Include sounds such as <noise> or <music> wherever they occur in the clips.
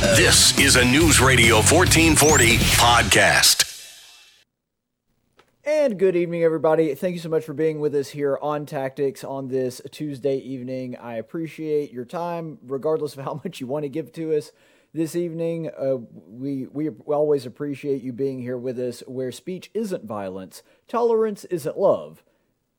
This is a News Radio 1440 podcast. And good evening, everybody. Thank you so much for being with us here on Tactics on this Tuesday evening. I appreciate your time, regardless of how much you want to give to us this evening. Uh, we we always appreciate you being here with us, where speech isn't violence, tolerance isn't love,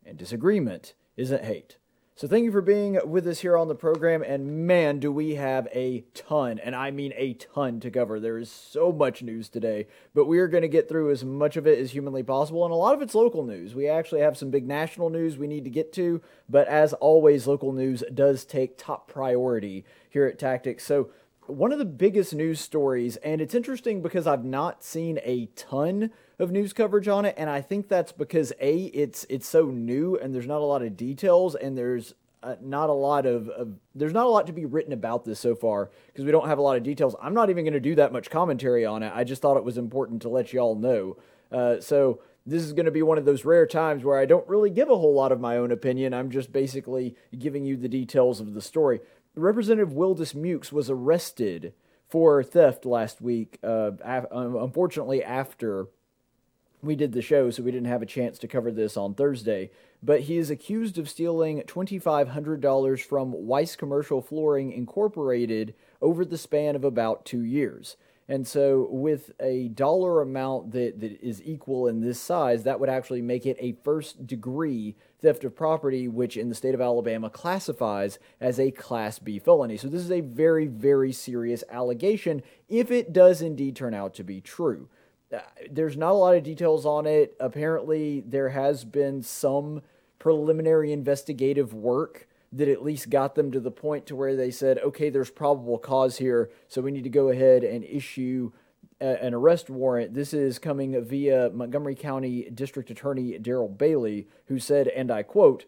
and disagreement isn't hate. So thank you for being with us here on the program. And man, do we have a ton, and I mean a ton to cover. There is so much news today, but we are going to get through as much of it as humanly possible. And a lot of it's local news. We actually have some big national news we need to get to, but as always, local news does take top priority here at Tactics. So one of the biggest news stories, and it's interesting because I've not seen a ton of news coverage on it, and I think that's because a it's it's so new and there's not a lot of details and there's uh, not a lot of, of, there's not a lot to be written about this so far because we don't have a lot of details. I'm not even going to do that much commentary on it. I just thought it was important to let y'all know. Uh, so this is going to be one of those rare times where I don't really give a whole lot of my own opinion. I'm just basically giving you the details of the story. Representative Will Dismukes was arrested for theft last week. Uh, af- unfortunately, after we did the show, so we didn't have a chance to cover this on Thursday. But he is accused of stealing $2,500 from Weiss Commercial Flooring Incorporated over the span of about two years. And so, with a dollar amount that, that is equal in this size, that would actually make it a first degree theft of property, which in the state of Alabama classifies as a Class B felony. So, this is a very, very serious allegation if it does indeed turn out to be true. There's not a lot of details on it. Apparently, there has been some preliminary investigative work that at least got them to the point to where they said, okay, there's probable cause here, so we need to go ahead and issue a, an arrest warrant. This is coming via Montgomery County District Attorney Daryl Bailey, who said, and I quote,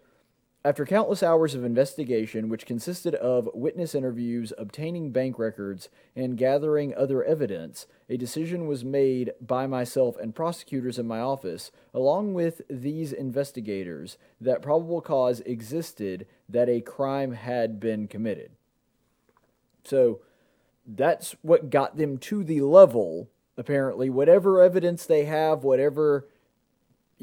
after countless hours of investigation, which consisted of witness interviews, obtaining bank records, and gathering other evidence, a decision was made by myself and prosecutors in my office, along with these investigators, that probable cause existed that a crime had been committed. So that's what got them to the level, apparently. Whatever evidence they have, whatever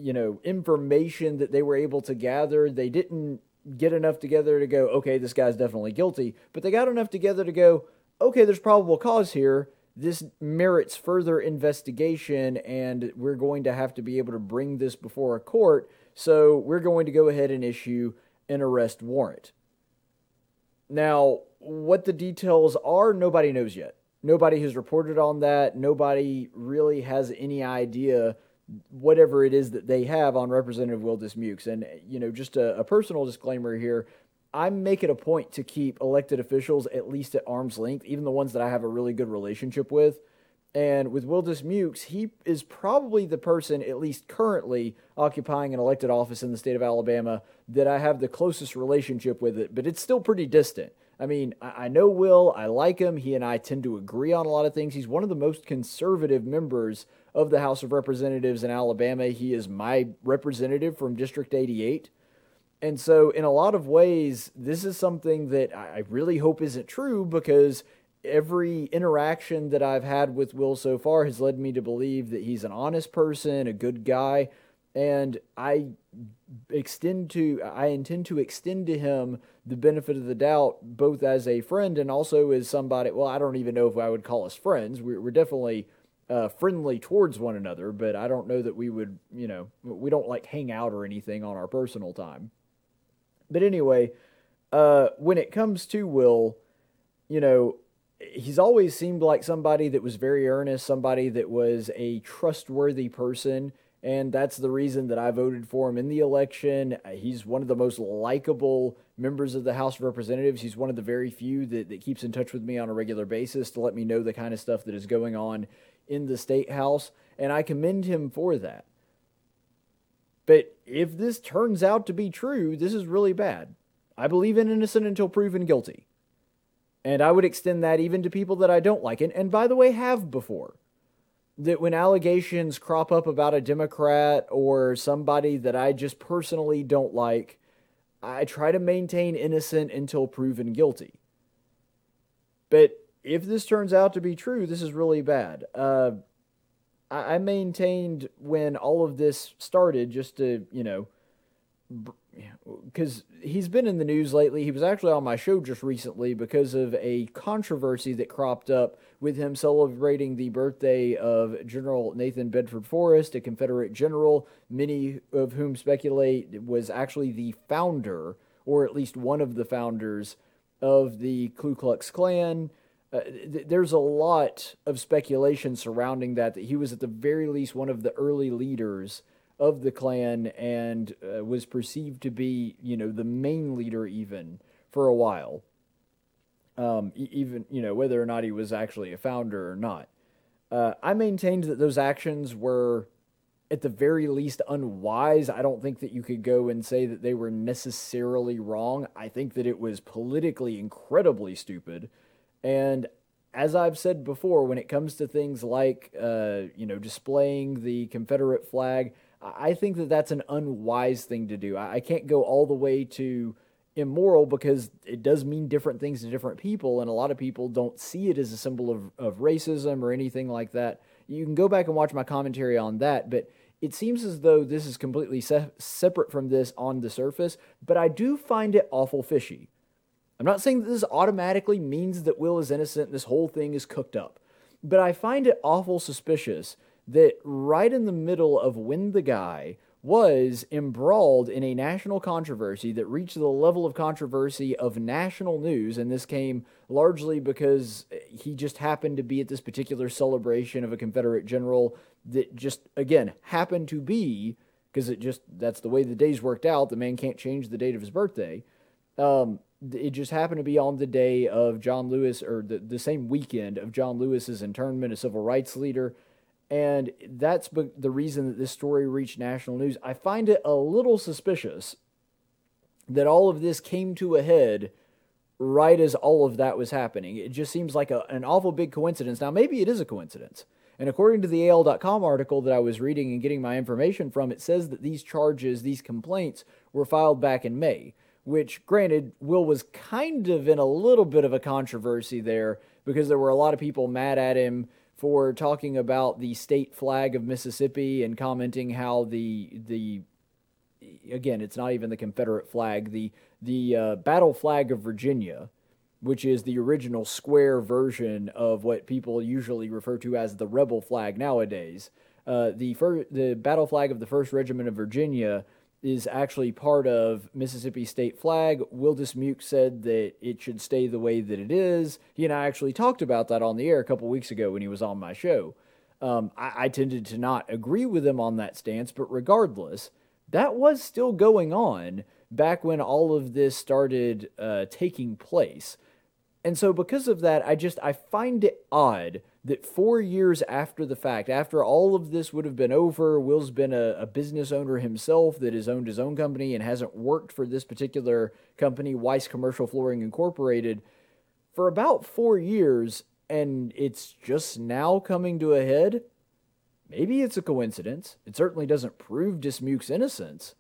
you know information that they were able to gather. They didn't get enough together to go okay this guy's definitely guilty but they got enough together to go okay there's probable cause here. This merits further investigation and we're going to have to be able to bring this before a court so we're going to go ahead and issue an arrest warrant. Now what the details are nobody knows yet. Nobody has reported on that. Nobody really has any idea whatever it is that they have on Representative Will Dismukes. And, you know, just a, a, personal disclaimer here I make it a point to keep elected officials at least at arm's length, even the ones that I have a really good relationship with. And with Will Dismukes, he is probably the person, at least currently, occupying an elected office in the state of Alabama that I have the closest relationship with it, but it's still pretty distant. I mean, I know Will, I like him. He and I tend to agree on a lot of things. He's one of the most conservative members of the House of Representatives in Alabama. He is my representative from District 88. And so, in a lot of ways, this is something that I really hope isn't true because every interaction that I've had with Will so far has led me to believe that he's an honest person, a good guy, and I extend to I intend to extend to him the benefit of the doubt both as a friend and also as somebody well I don't even know if I would call us friends we're, we're definitely uh, friendly towards one another, but I don't know that we would, you know, we don't like hang out or anything on our personal time. But anyway, uh, when it comes to Will, you know, he's always seemed like somebody that was very earnest, somebody that was a trustworthy person. And that's the reason that I voted for him in the election. He's one of the most likable members of the House of Representatives. He's one of the very few that, that keeps in touch with me on a regular basis to let me know the kind of stuff that is going on in the state house, and I commend him for that. But if this turns out to be true, this is really bad. I believe in innocent until proven guilty. And I would extend that even to people that I don't like, and, and by the way, have before. That when allegations crop up about a Democrat or somebody that I just personally don't like, I try to maintain innocent until proven guilty. But if this turns out to be true, this is really bad. Uh, I, I maintained when all of this started, just to you know, because he's been in the news lately. He was actually on my show just recently because of a controversy that cropped up with him celebrating the birthday of General Nathan Bedford Forrest, a Confederate general, many of whom speculate was actually the founder, or at least one of the founders, of the Ku Klux Klan. Uh, th- there's a lot of speculation surrounding that, that he was at the very least one of the early leaders of the Klan and uh, was perceived to be, you know, the main leader even for a while um, even you know whether or not he was actually a founder or not. Uh, I maintained that those actions were, at the very least, unwise. I don't think that you could go and say that they were necessarily wrong. I think that it was politically incredibly stupid, and as I've said before, when it comes to things like uh, you know displaying the Confederate flag, I think that that's an unwise thing to do. I can't go all the way to immoral because it does mean different things to different people, and a lot of people don't see it as a symbol of, of racism or anything like that. You can go back and watch my commentary on that, but it seems as though this is completely se- separate from this on the surface, but I do find it awful fishy. I'm not saying that this automatically means that Will is innocent and this whole thing is cooked up, but I find it awful suspicious that right in the middle of when the guy was embroiled in a national controversy that reached the level of controversy of national news. And this came largely because he just happened to be at this particular celebration of a Confederate general that just, again, happened to be, because it just, that's the way the days worked out. The man can't change the date of his birthday. Um, it just happened to be on the day of John Lewis, or the, the same weekend of John Lewis's internment, a civil rights leader and that's the reason that this story reached national news. I find it a little suspicious that all of this came to a head right as all of that was happening. It just seems like a, an awful big coincidence. Now, maybe it is a coincidence. And according to the AL.com article that I was reading and getting my information from, it says that these charges, these complaints, were filed back in May, which, granted, Will was kind of in a little bit of a controversy there because there were a lot of people mad at him for talking about the state flag of Mississippi and commenting how the the again it's not even the Confederate flag the the uh, battle flag of Virginia, which is the original square version of what people usually refer to as the rebel flag nowadays. Uh, the fir- the battle flag of the First Regiment of Virginia is actually part of Mississippi state flag. Will Dismuke said that it should stay the way that it is. He and I actually talked about that on the air a couple weeks ago when he was on my show. Um, I, I tended to not agree with him on that stance, but regardless, that was still going on back when all of this started uh, taking place. And so because of that, I just I find it odd that four years after the fact, after all of this would have been over, Will's been a, a, business owner himself that has owned his own company and hasn't worked for this particular company, Weiss Commercial Flooring Incorporated, for about four years, and it's just now coming to a head. Maybe it's a coincidence. It certainly doesn't prove Dismuke's innocence.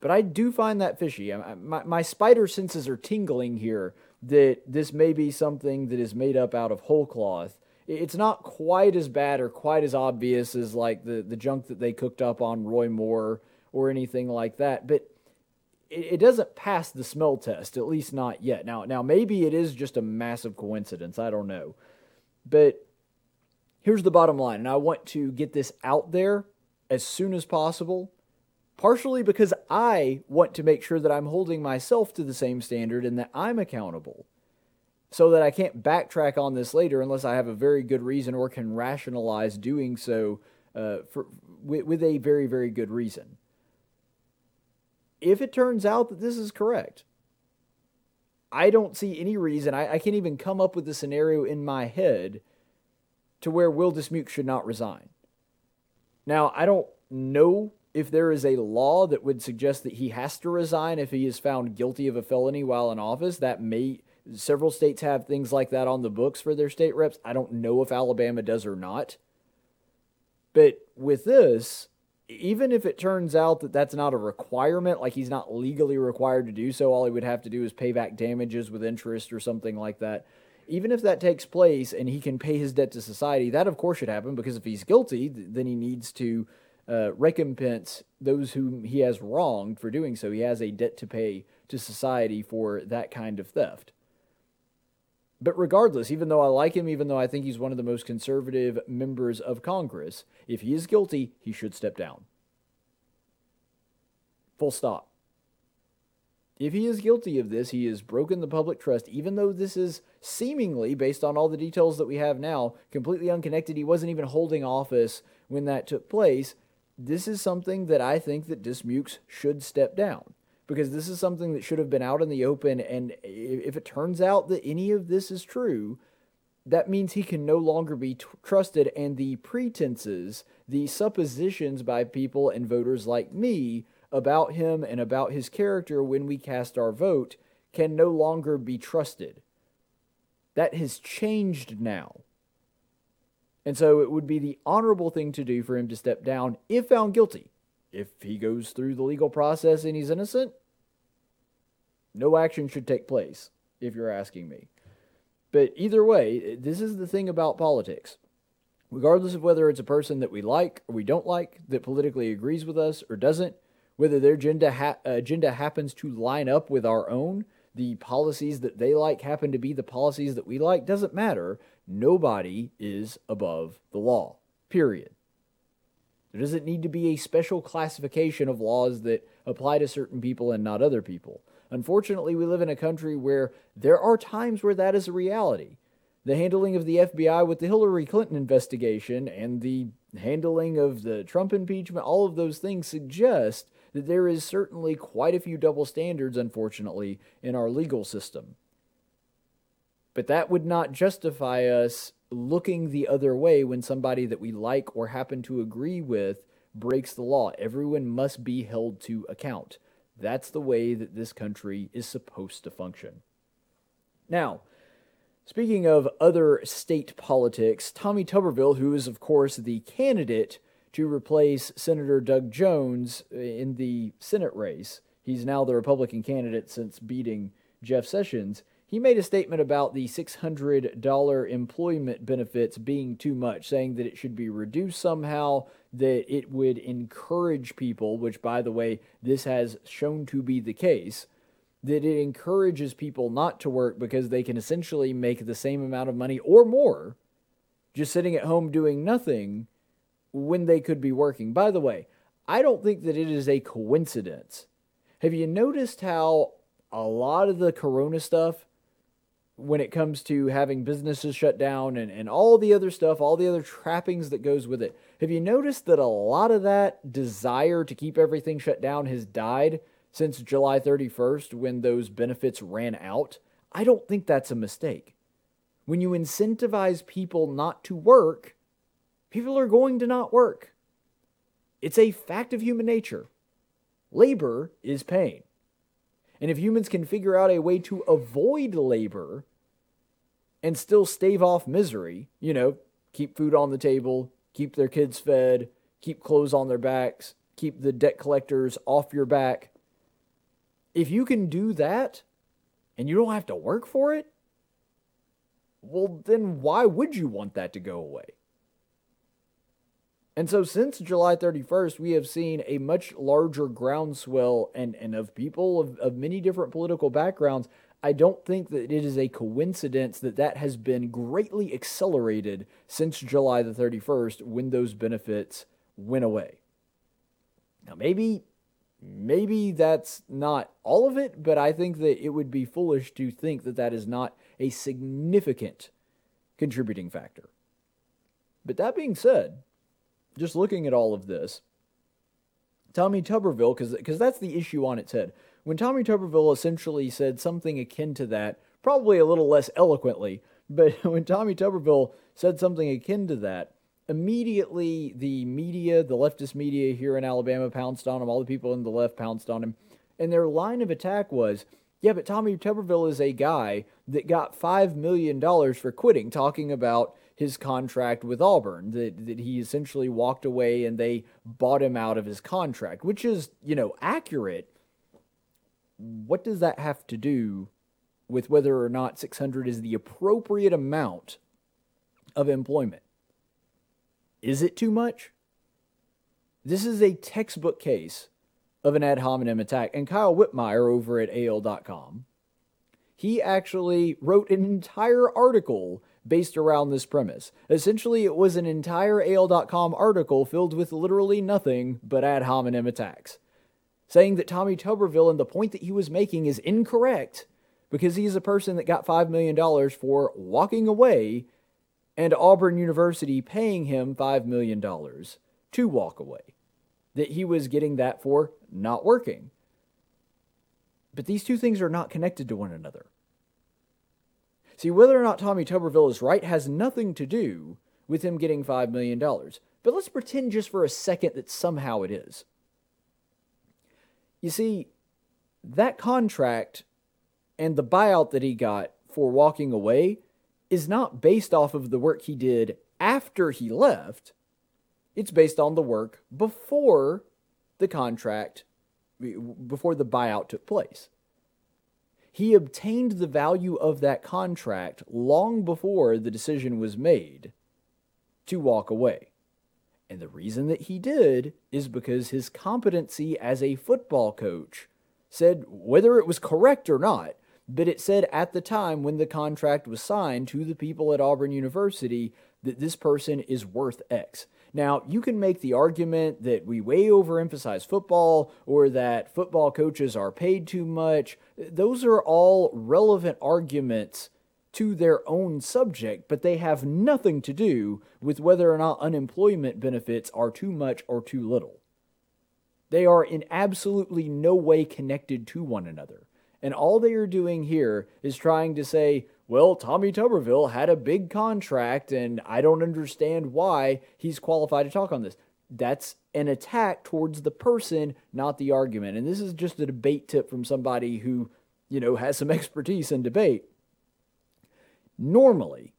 But I do find that fishy. I, my, my spider senses are tingling here that this may be something that is made up out of whole cloth. It's not quite as bad or quite as obvious as like the, the junk that they cooked up on Roy Moore or anything like that, but it, it doesn't pass the smell test, at least not yet. Now, now maybe it is just a massive coincidence. I don't know, but here's the bottom line, and I want to get this out there as soon as possible partially because I want to make sure that I'm holding myself to the same standard and that I'm accountable so that I can't backtrack on this later unless I have a very good reason or can rationalize doing so uh, for, with, with a very, very good reason. If it turns out that this is correct, I don't see any reason, I, I can't even come up with a scenario in my head to where Will Dismuke should not resign. Now, I don't know if there is a law that would suggest that he has to resign if he is found guilty of a felony while in office, that may several states have things like that on the books for their state reps. I don't know if Alabama does or not. But with this, even if it turns out that that's not a requirement, like he's not legally required to do so, all he would have to do is pay back damages with interest or something like that. even if that takes place and he can pay his debt to society, that of course should happen because if he's guilty, then he needs to uh, recompense those whom he has wronged for doing so. He has a debt to pay to society for that kind of theft. But regardless, even though I like him, even though I think he's one of the most conservative members of Congress, if he is guilty, he should step down. Full stop. If he is guilty of this, he has broken the public trust, even though this is seemingly, based on all the details that we have now, completely unconnected. He wasn't even holding office when that took place. This is something that I think that Dismukes should step down because this is something that should have been out in the open. And if it turns out that any of this is true, that means he can no longer be t- trusted, and the pretenses, the suppositions by people and voters like me about him and about his character when we cast our vote can no longer be trusted. That has changed now. And so it would be the honorable thing to do for him to step down if found guilty. If he goes through the legal process and he's innocent, no action should take place, if you're asking me. But either way, this is the thing about politics. Regardless of whether it's a person that we like or we don't like, that politically agrees with us or doesn't, whether their agenda, ha- agenda happens to line up with our own, the policies that they like happen to be the policies that we like, doesn't matter. Nobody is above the law. Period. There doesn't need to be a special classification of laws that apply to certain people and not other people. Unfortunately, we live in a country where there are times where that is a reality. The handling of the FBI with the Hillary Clinton investigation and the handling of the Trump impeachment, all of those things suggest that there is certainly quite a few double standards, unfortunately, in our legal system. But that would not justify us looking the other way when somebody that we like or happen to agree with breaks the law. Everyone must be held to account. That's the way that this country is supposed to function. Now, speaking of other state politics, Tommy Tuberville, who is, of course, the candidate to replace Senator Doug Jones in the Senate race. He's now the Republican candidate since beating Jeff Sessions. He made a statement about the $600 employment benefits being too much, saying that it should be reduced somehow, that it would encourage people, which, by the way, this has shown to be the case, that it encourages people not to work because they can essentially make the same amount of money or more just sitting at home doing nothing when they could be working. By the way, I don't think that it is a coincidence. Have you noticed how a lot of the corona stuff, when it comes to having businesses shut down and, and all the other stuff, all the other trappings that goes with it, have you noticed that a lot of that desire to keep everything shut down has died since July 31st when those benefits ran out? I don't think that's a mistake. When you incentivize people not to work, people are going to not work. It's a fact of human nature. Labor is pain. And if humans can figure out a way to avoid labor and still stave off misery, you know, keep food on the table, keep their kids fed, keep clothes on their backs, keep the debt collectors off your back. If you can do that and you don't have to work for it, well, then why would you want that to go away? And so since July 31st, we have seen a much larger groundswell and, and of people of, of many different political backgrounds. I don't think that it is a coincidence that that has been greatly accelerated since July the 31st when those benefits went away. Now, maybe maybe that's not all of it, but I think that it would be foolish to think that that is not a significant contributing factor. But that being said, just looking at all of this, Tommy Tuberville, because that's the issue on its head. When Tommy Tuberville essentially said something akin to that, probably a little less eloquently, but <laughs> when Tommy Tuberville said something akin to that, immediately the media, the leftist media here in Alabama, pounced on him. All the people in the left pounced on him. And their line of attack was, yeah, but Tommy Tuberville is a guy that got $5 million for quitting, talking about his contract with Auburn, that, that he essentially walked away and they bought him out of his contract, which is, you know, accurate. What does that have to do with whether or not 600 is the appropriate amount of employment. Is it too much? This is a textbook case of an ad hominem attack. And Kyle Whitmire over at AL.com, he actually wrote an entire article based around this premise. Essentially, it was an entire AL.com article filled with literally nothing but ad hominem attacks, saying that Tommy Tuberville and the point that he was making is incorrect because he's a person that got $5 million for walking away and Auburn University paying him $5 million to walk away. That he was getting that for not working. But these two things are not connected to one another. See, whether or not Tommy Tuberville is right has nothing to do with him getting $5 million. But let's pretend just for a second that somehow it is. You see, that contract and the buyout that he got for walking away is not based off of the work he did after he left. It's based on the work before the contract, before the buyout took place. He obtained the value of that contract long before the decision was made to walk away. And the reason that he did is because his competency as a football coach said, whether it was correct or not, but it said at the time when the contract was signed to the people at Auburn University that this person is worth X. Now, you can make the argument that we way overemphasize football or that football coaches are paid too much. Those are all relevant arguments to their own subject, but they have nothing to do with whether or not unemployment benefits are too much or too little. They are in absolutely no way connected to one another. And all they are doing here is trying to say, well, Tommy Tuberville had a big contract, and I don't understand why he's qualified to talk on this. That's an attack towards the person, not the argument. And this is just a debate tip from somebody who, you know, has some <laughs> expertise in debate. Normally,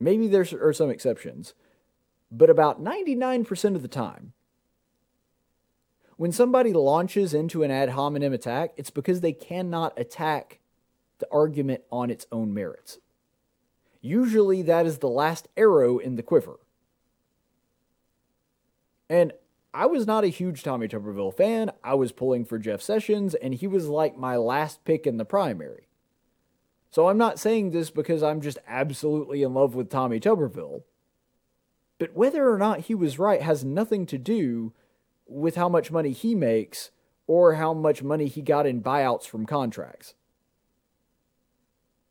maybe there are some exceptions, but about 99% of the time, when somebody launches into an ad hominem attack, it's because they cannot attack the argument on its own merits. Usually, that is the last arrow in the quiver. And I was not a huge Tommy Tuberville fan. I was pulling for Jeff Sessions, and he was like my last pick in the primary. So I'm not saying this because I'm just absolutely in love with Tommy Tuberville. But whether or not he was right has nothing to do with how much money he makes or how much money he got in buyouts from contracts.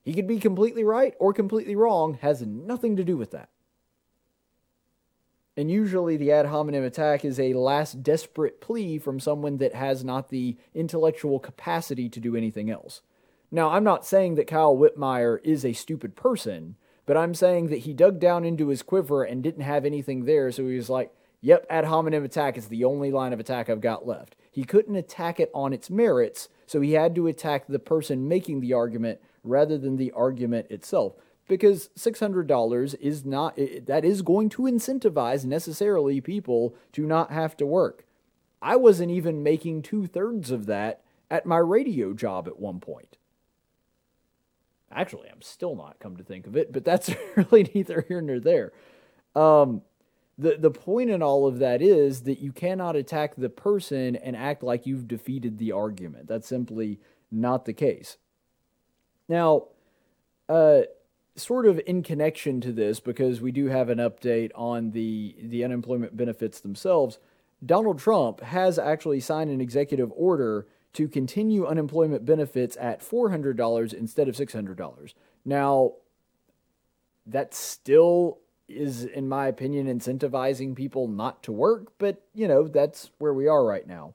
He could be completely right or completely wrong, has nothing to do with that. And usually the ad hominem attack is a last desperate plea from someone that has not the intellectual capacity to do anything else. Now, I'm not saying that Kyle Whitmire is a stupid person, but I'm saying that he dug down into his quiver and didn't have anything there, so he was like, yep, ad hominem attack is the only line of attack I've got left. He couldn't attack it on its merits, so he had to attack the person making the argument rather than the argument itself. Because $600 is not, that is going to incentivize necessarily people to not have to work. I wasn't even making two thirds of that at my radio job at one point. Actually, I'm still not, come to think of it, but that's <laughs> really neither here nor there. Um, the, the point in all of that is that you cannot attack the person and act like you've defeated the argument. That's simply not the case. Now, uh, sort of in connection to this, because we do have an update on the, the unemployment benefits themselves, Donald Trump has actually signed an executive order to continue unemployment benefits at $400 instead of $600. Now, that still is, in my opinion, incentivizing people not to work, but, you know, that's where we are right now.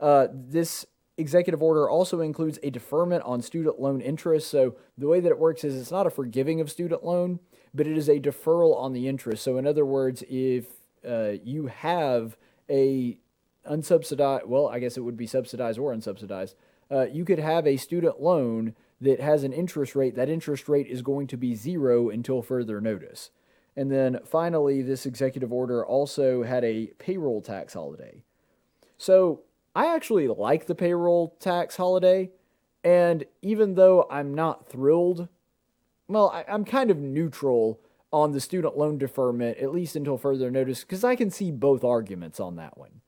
Uh, this executive order also includes a deferment on student loan interest. So the way that it works is it's not a forgiving of student loan, but it is a deferral on the interest. So in other words, if uh, you have a unsubsidized, well, I guess it would be subsidized or unsubsidized, uh, you could have a student loan that has an interest rate. That interest rate is going to be zero until further notice. And then finally, this executive order also had a payroll tax holiday. So I actually like the payroll tax holiday. And even though I'm not thrilled, well, I, am kind of neutral on the student loan deferment, at least until further notice, because I can see both arguments on that one.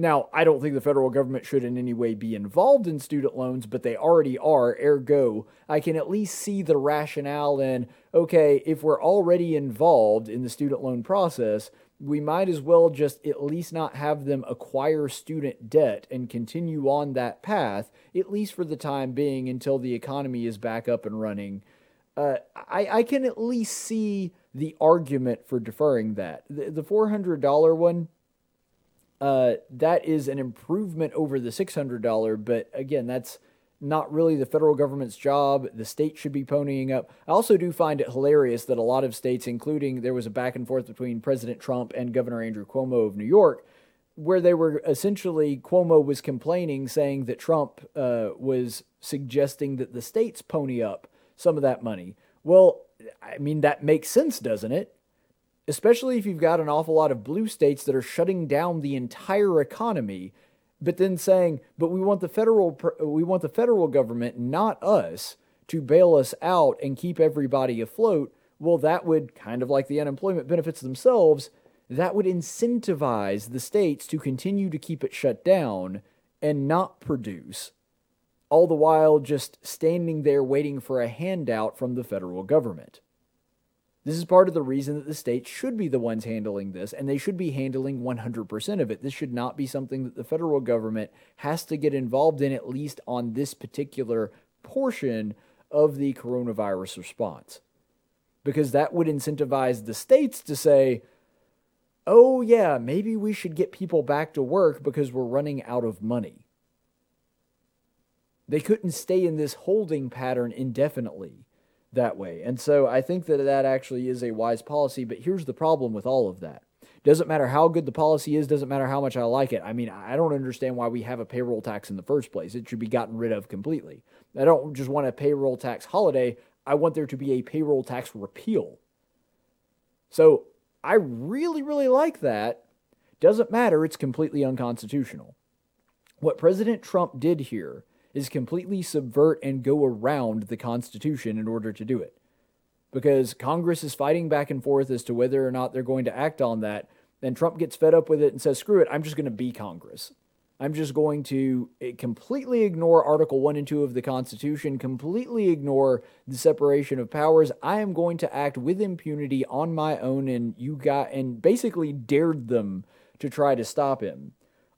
Now, I don't think the federal government should in any way be involved in student loans, but they already are, ergo, I can at least see the rationale in okay, if we're already involved in the student loan process, we might as well just at least not have them acquire student debt and continue on that path, at least for the time being until the economy is back up and running. Uh, I, I can at least see the argument for deferring that. The, the $400 one, uh, that is an improvement over the $600, but again, that's not really the federal government's job. The state should be ponying up. I also do find it hilarious that a lot of states, including there was a back and forth between President Trump and Governor Andrew Cuomo of New York, where they were essentially, Cuomo was complaining, saying that Trump uh, was suggesting that the states pony up some of that money. Well, I mean, that makes sense, doesn't it? Especially if you've got an awful lot of blue states that are shutting down the entire economy but then saying, but we want the federal we want the federal government, not us, to bail us out and keep everybody afloat. Well, that would kind of like the unemployment benefits themselves, that would incentivize the states to continue to keep it shut down and not produce, all the while just standing there waiting for a handout from the federal government. This is part of the reason that the states should be the ones handling this, and they should be handling 100% of it. This should not be something that the federal government has to get involved in, at least on this particular portion of the coronavirus response. Because that would incentivize the states to say, oh, yeah, maybe we should get people back to work because we're running out of money. They couldn't stay in this holding pattern indefinitely that way. And so I think that that actually is a wise policy. But here's the problem with all of that. Doesn't matter how good the policy is, doesn't matter how much I like it. I mean, I don't understand why we have a payroll tax in the first place. It should be gotten rid of completely. I don't just want a payroll tax holiday, I want there to be a payroll tax repeal. So I really, really like that. Doesn't matter, it's completely unconstitutional. What President Trump did here is completely subvert and go around the Constitution in order to do it. Because Congress is fighting back and forth as to whether or not they're going to act on that. Then Trump gets fed up with it and says, screw it, I'm just going to be Congress. I'm just going to eh, completely ignore Article 1 and 2 of the Constitution, completely ignore the separation of powers. I am going to act with impunity on my own, and you got, and basically dared them to try to stop him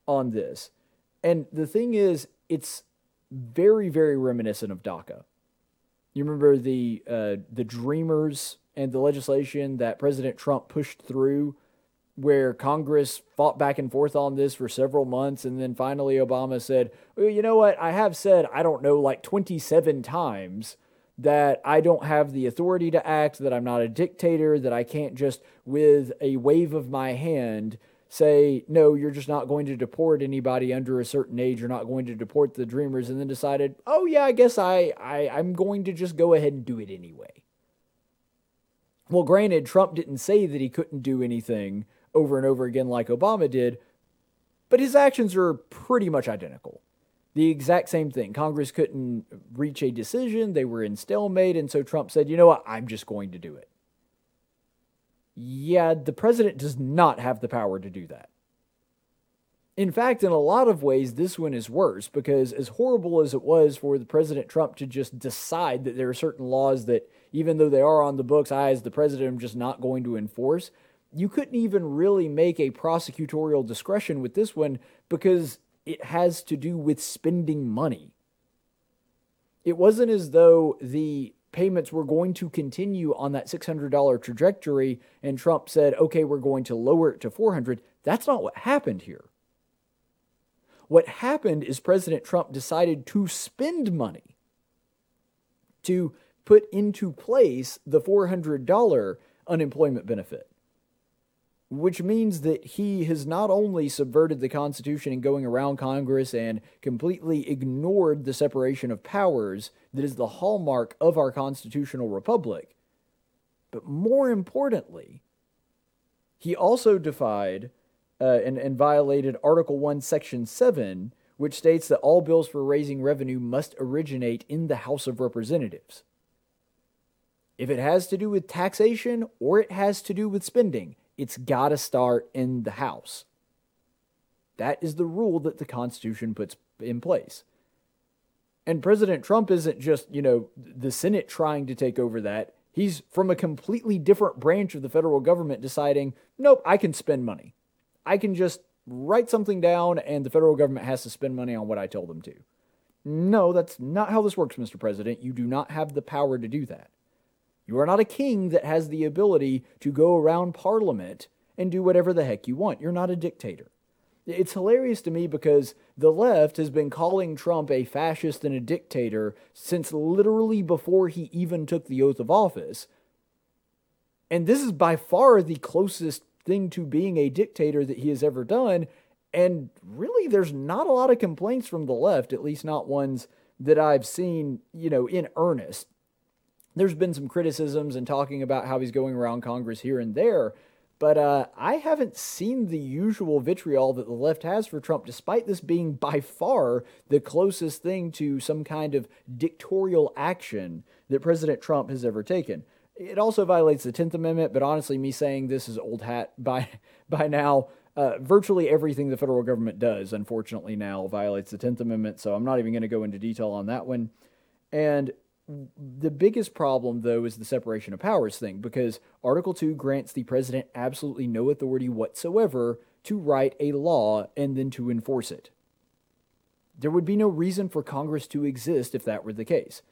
on this. And the thing is, it's very, very reminiscent of DACA. You remember the uh, the Dreamers and the legislation that President Trump pushed through, where Congress fought back and forth on this for several months, and then finally Obama said, well, "You know what? I have said I don't know like 27 times." That I don't have the authority to act, that I'm not a dictator, that I can't just, with a wave of my hand, say, no, you're just not going to deport anybody under a certain age, you're not going to deport the dreamers, and then decided, oh yeah, I guess I, I I'm going to just go ahead and do it anyway. Well, granted, Trump didn't say that he couldn't do anything over and over again like Obama did, but his actions are pretty much identical. The exact same thing. Congress couldn't reach a decision, they were in stalemate, and so Trump said, you know what, I'm just going to do it yeah, the president does not have the power to do that. In fact, in a lot of ways, this one is worse because, as horrible as it was for the President Trump to just decide that there are certain laws that, even though they are on the books, I, as the president, am just not going to enforce, you couldn't even really make a prosecutorial discretion with this one because it has to do with spending money. It wasn't as though the payments were going to continue on that $600 trajectory and Trump said, "Okay, we're going to lower it to 400." That's not what happened here. What happened is President Trump decided to spend money to put into place the $400 unemployment benefit which means that he has not only subverted the Constitution in going around Congress and completely ignored the separation of powers that is the hallmark of our constitutional republic, but more importantly, he also defied uh, and, and violated Article 1, Section 7, which states that all bills for raising revenue must originate in the House of Representatives. If it has to do with taxation or it has to do with spending, it's got to start in the House. That is the rule that the Constitution puts in place. And President Trump isn't just, you know, the Senate trying to take over that. He's from a completely different branch of the federal government deciding, nope, I can spend money. I can just write something down and the federal government has to spend money on what I told them to. No, that's not how this works, Mr. President. You do not have the power to do that. You are not a king that has the ability to go around Parliament and do whatever the heck you want. You're not a dictator. It's hilarious to me because the left has been calling Trump a fascist and a dictator since literally before he even took the oath of office. And this is by far the closest thing to being a dictator that he has ever done. And really, there's not a lot of complaints from the left, at least not ones that I've seen, you know, in earnest. There's been some criticisms and talking about how he's going around Congress here and there, but uh, I haven't seen the usual vitriol that the left has for Trump, despite this being by far the closest thing to some kind of dictatorial action that President Trump has ever taken. It also violates the 10th Amendment, but honestly, me saying this is old hat by, <laughs> by now. Uh, virtually everything the federal government does, unfortunately, now violates the 10th Amendment, so I'm not even going to go into detail on that one. And the biggest problem, though, is the separation of powers thing, because Article 2 grants the president absolutely no authority whatsoever to write a law and then to enforce it. There would be no reason for Congress to exist if that were the case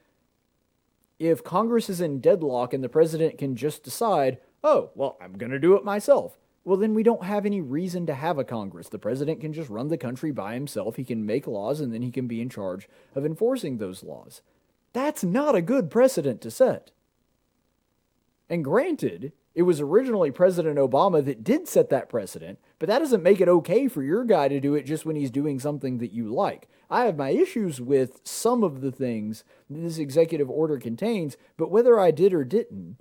if Congress is in deadlock and the president can just decide, oh, well, I'm going to do it myself, well, then we don't have any reason to have a Congress. The president can just run the country by himself. He can make laws and then he can be in charge of enforcing those laws. That's not a good precedent to set. And granted, it was originally President Obama that did set that precedent, but that doesn't make it okay for your guy to do it just when he's doing something that you like. I have my issues with some of the things this executive order contains, but whether I did or didn't,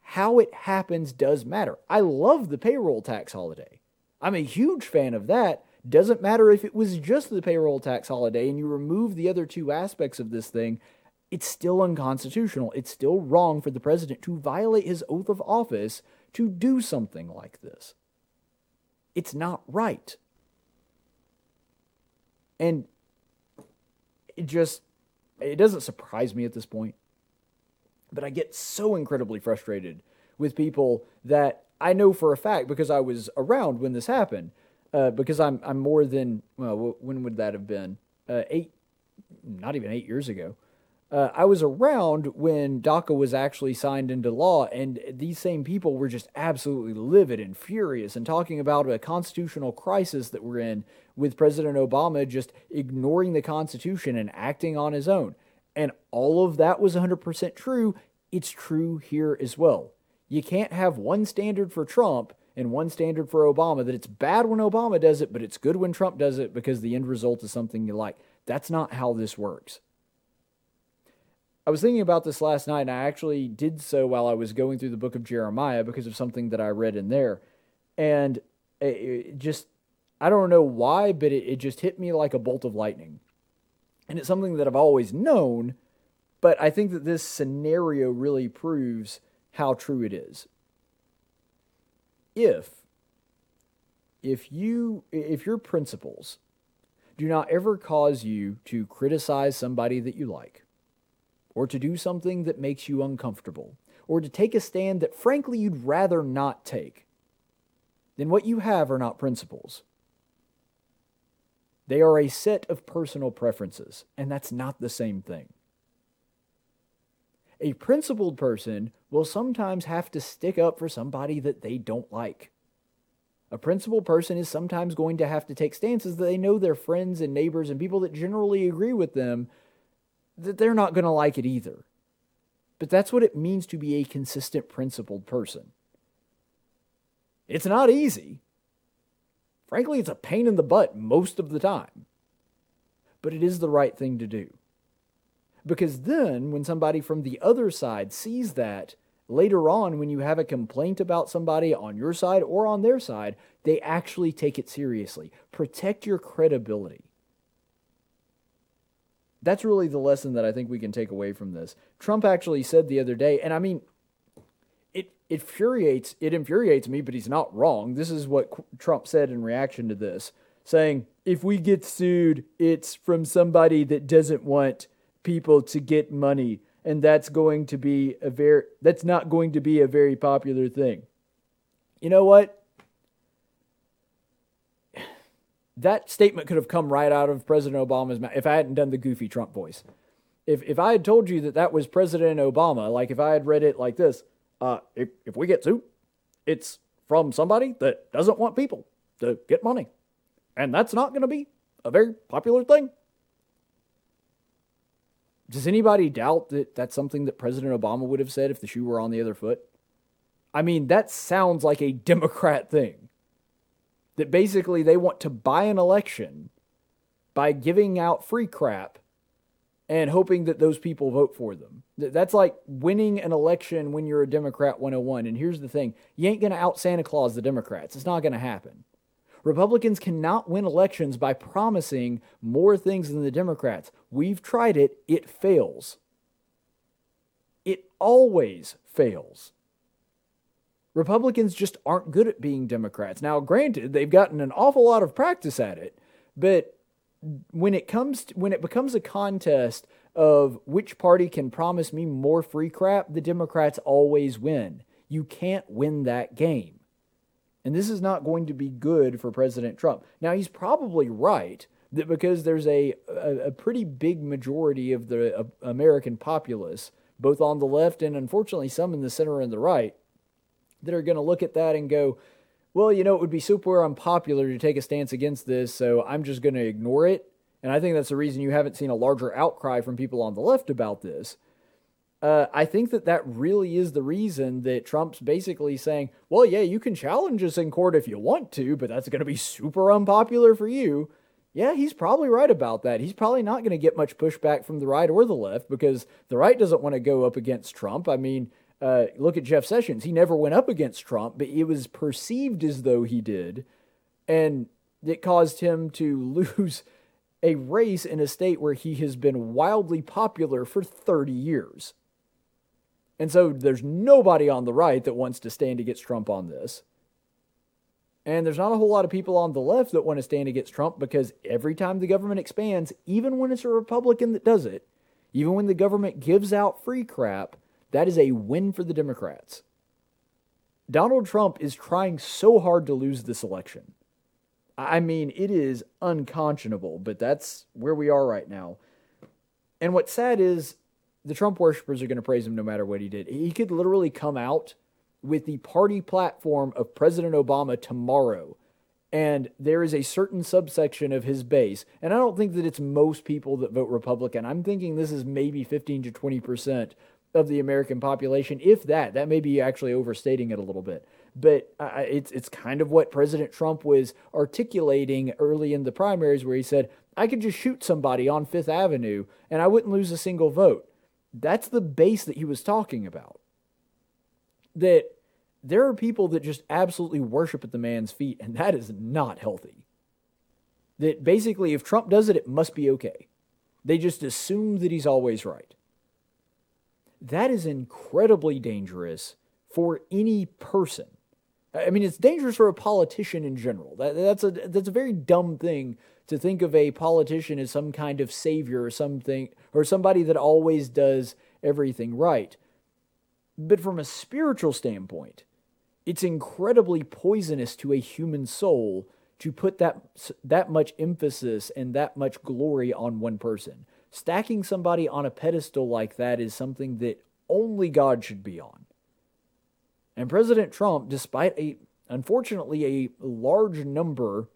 how it happens does matter. I love the payroll tax holiday. I'm a huge fan of that. Doesn't matter if it was just the payroll tax holiday and you remove the other two aspects of this thing, it's still unconstitutional. It's still wrong for the president to violate his oath of office to do something like this. It's not right. And it just it doesn't surprise me at this point. But I get so incredibly frustrated with people that I know for a fact because I was around when this happened. Uh, because I'm I'm more than well, when would that have been? Uh, eight, not even eight years ago. Uh, I was around when DACA was actually signed into law, and these same people were just absolutely livid and furious and talking about a constitutional crisis that we're in with President Obama just ignoring the Constitution and acting on his own. And all of that was 100% true. It's true here as well. You can't have one standard for Trump and one standard for Obama that it's bad when Obama does it, but it's good when Trump does it because the end result is something you like. That's not how this works. I was thinking about this last night, and I actually did so while I was going through the book of Jeremiah because of something that I read in there. And it just, I don't know why, but it, it just hit me like a bolt of lightning. And it's something that I've always known, but I think that this scenario really proves how true it is. If, if you, if your principles do not ever cause you to criticize somebody that you like, or to do something that makes you uncomfortable, or to take a stand that frankly you'd rather not take, then what you have are not principles. They are a set of personal preferences, and that's not the same thing. A principled person will sometimes have to stick up for somebody that they don't like. A principled person is sometimes going to have to take stances that they know their friends and neighbors and people that generally agree with them that they're not going to like it either. But that's what it means to be a consistent, principled person. It's not easy. Frankly, it's a pain in the butt most of the time. But it is the right thing to do. Because then, when somebody from the other side sees that, later on, when you have a complaint about somebody on your side or on their side, they actually take it seriously. Protect your credibility. That's really the lesson that I think we can take away from this. Trump actually said the other day, and I mean, it it infuriates it infuriates me, but he's not wrong. This is what Trump said in reaction to this, saying if we get sued, it's from somebody that doesn't want people to get money, and that's going to be a very that's not going to be a very popular thing. You know what? That statement could have come right out of President Obama's mouth if I hadn't done the goofy Trump voice. If if I had told you that that was President Obama, like if I had read it like this, uh, if if we get sued, it's from somebody that doesn't want people to get money, and that's not going to be a very popular thing. Does anybody doubt that that's something that President Obama would have said if the shoe were on the other foot? I mean, that sounds like a Democrat thing that basically they want to buy an election by giving out free crap and hoping that those people vote for them. That's like winning an election when you're a Democrat 101. And here's the thing you ain't going to out Santa Claus the Democrats. It's not going to happen. Republicans cannot win elections by promising more things than the Democrats. We've tried it, it fails. It always fails. Republicans just aren't good at being Democrats. Now, granted, they've gotten an awful lot of practice at it, but when it comes to, when it becomes a contest of which party can promise me more free crap, the Democrats always win. You can't win that game. And this is not going to be good for President Trump. Now, he's probably right that because there's a, a, a pretty big majority of the uh, American populace, both on the left and unfortunately some in the center and the right, that are going to look at that and go, well, you know, it would be super unpopular to take a stance against this, so I'm just going to ignore it. And I think that's the reason you haven't seen a larger outcry from people on the left about this. Uh, I think that that really is the reason that Trump's basically saying, well, yeah, you can challenge us in court if you want to, but that's going to be super unpopular for you. Yeah, he's probably right about that. He's probably not going to get much pushback from the right or the left because the right doesn't want to go up against Trump. I mean, uh, look at Jeff Sessions. He never went up against Trump, but it was perceived as though he did. And it caused him to <laughs> lose a race in a state where he has been wildly popular for 30 years. And so there's nobody on the right that wants to stand against Trump on this. And there's not a whole lot of people on the left that want to stand against Trump because every time the government expands, even when it's a Republican that does it, even when the government gives out free crap, that is a win for the Democrats. Donald Trump is trying so hard to lose this election. I mean, it is unconscionable, but that's where we are right now. And what's sad is the Trump worshippers are going to praise him no matter what he did. He could literally come out with the party platform of President Obama tomorrow, and there is a certain subsection of his base. And I don't think that it's most people that vote Republican. I'm thinking this is maybe 15 to 20 percent of the American population, if that. That may be actually overstating it a little bit. But uh, it's it's kind of what President Trump was articulating early in the primaries, where he said, "I could just shoot somebody on Fifth Avenue and I wouldn't lose a single vote." That's the base that he was talking about. That there are people that just absolutely worship at the man's feet, and that is not healthy. That basically, if Trump does it, it must be okay. They just assume that he's always right that is incredibly dangerous for any person. I mean, it's dangerous for a politician in general. That, that's a that's a very dumb thing to think of a politician as some kind of savior or something or somebody that always does everything right. But from a spiritual standpoint, it's incredibly poisonous to a human soul to put that that much emphasis and that much glory on one person stacking somebody on a pedestal like that is something that only God should be on. And President Trump, despite a unfortunately a large number,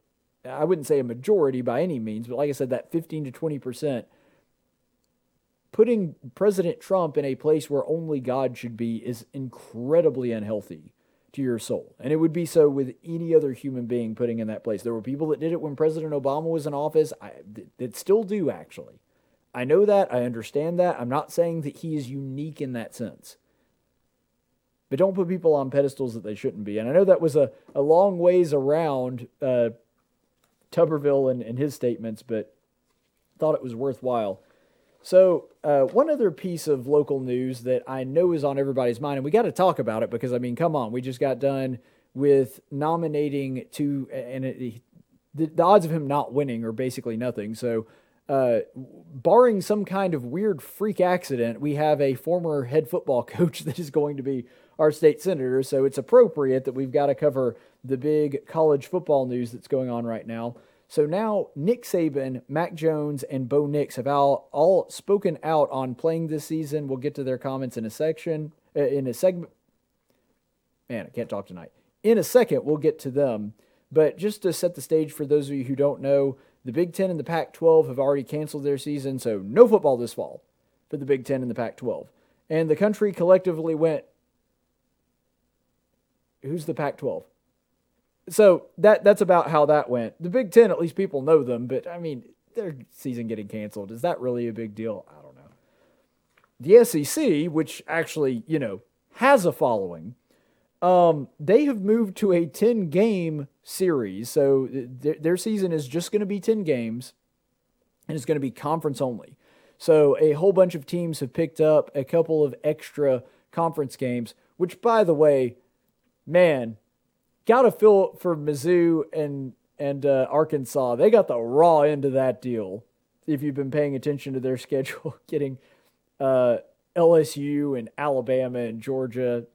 I wouldn't say a majority by any means, but like I said, that 15 to 20 percent, putting President Trump in a place where only God should be is incredibly unhealthy to your soul. And it would be so with any other human being putting in that place. There were people that did it when President Obama was in office, I, that still do actually. I know that. I understand that. I'm not saying that he is unique in that sense. But don't put people on pedestals that they shouldn't be. And I know that was a, a long ways around uh, Tuberville and, and his statements, but thought it was worthwhile. So, uh, one other piece of local news that I know is on everybody's mind, and we got to talk about it because, I mean, come on, we just got done with nominating to, and it, the, the odds of him not winning are basically nothing. So, uh, barring some kind of weird freak accident, we have a former head football <laughs> coach that is going to be our state senator. So it's appropriate that we've got to cover the big college football news that's going on right now. So now Nick Saban, Mac Jones, and Bo Nix have all, all spoken out on playing this season. We'll get to their comments in a section, uh, in a segment. Man, I can't talk tonight. In a second, we'll get to them. But just to set the stage for those of you who don't know, the Big Ten and the Pac 12 have already canceled their season, so no football this fall for the Big Ten and the Pac 12. And the country collectively went, Who's the Pac 12? So that that's about how that went. The Big Ten, at least people know them, but I mean, their season getting canceled, is that really a big deal? I don't know. The SEC, which actually, you know, has a following, um, they have moved to a 10 game series. So th- their season is just going to be 10 games and it's going to be conference only. So a whole bunch of teams have picked up a couple of extra conference games, which, by the way, man, got to feel for Mizzou and and uh, Arkansas. They got the raw end of that deal. If you've been paying attention to their <laughs> schedule, getting uh, LSU and Alabama and Georgia,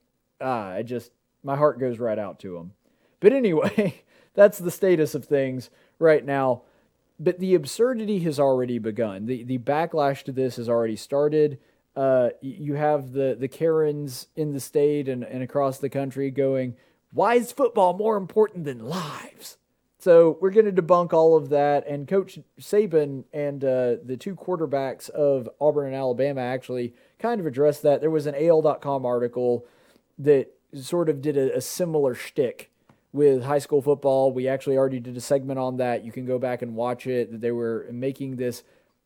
ah, I just my heart goes right out to them. But anyway, <laughs> that's the status of things right now. But the absurdity has already begun. The the backlash to this has already started. Uh, you have the the Karens in the state and, and across the country going, why is football more important than lives? So we're going to debunk all of that. And Coach Saban and uh, the two quarterbacks of Auburn and Alabama actually kind of addressed that. There was an AL.com article that sort of did a, a similar shtick with high school football. We actually already did a segment on that. You can go back and watch it. They were making this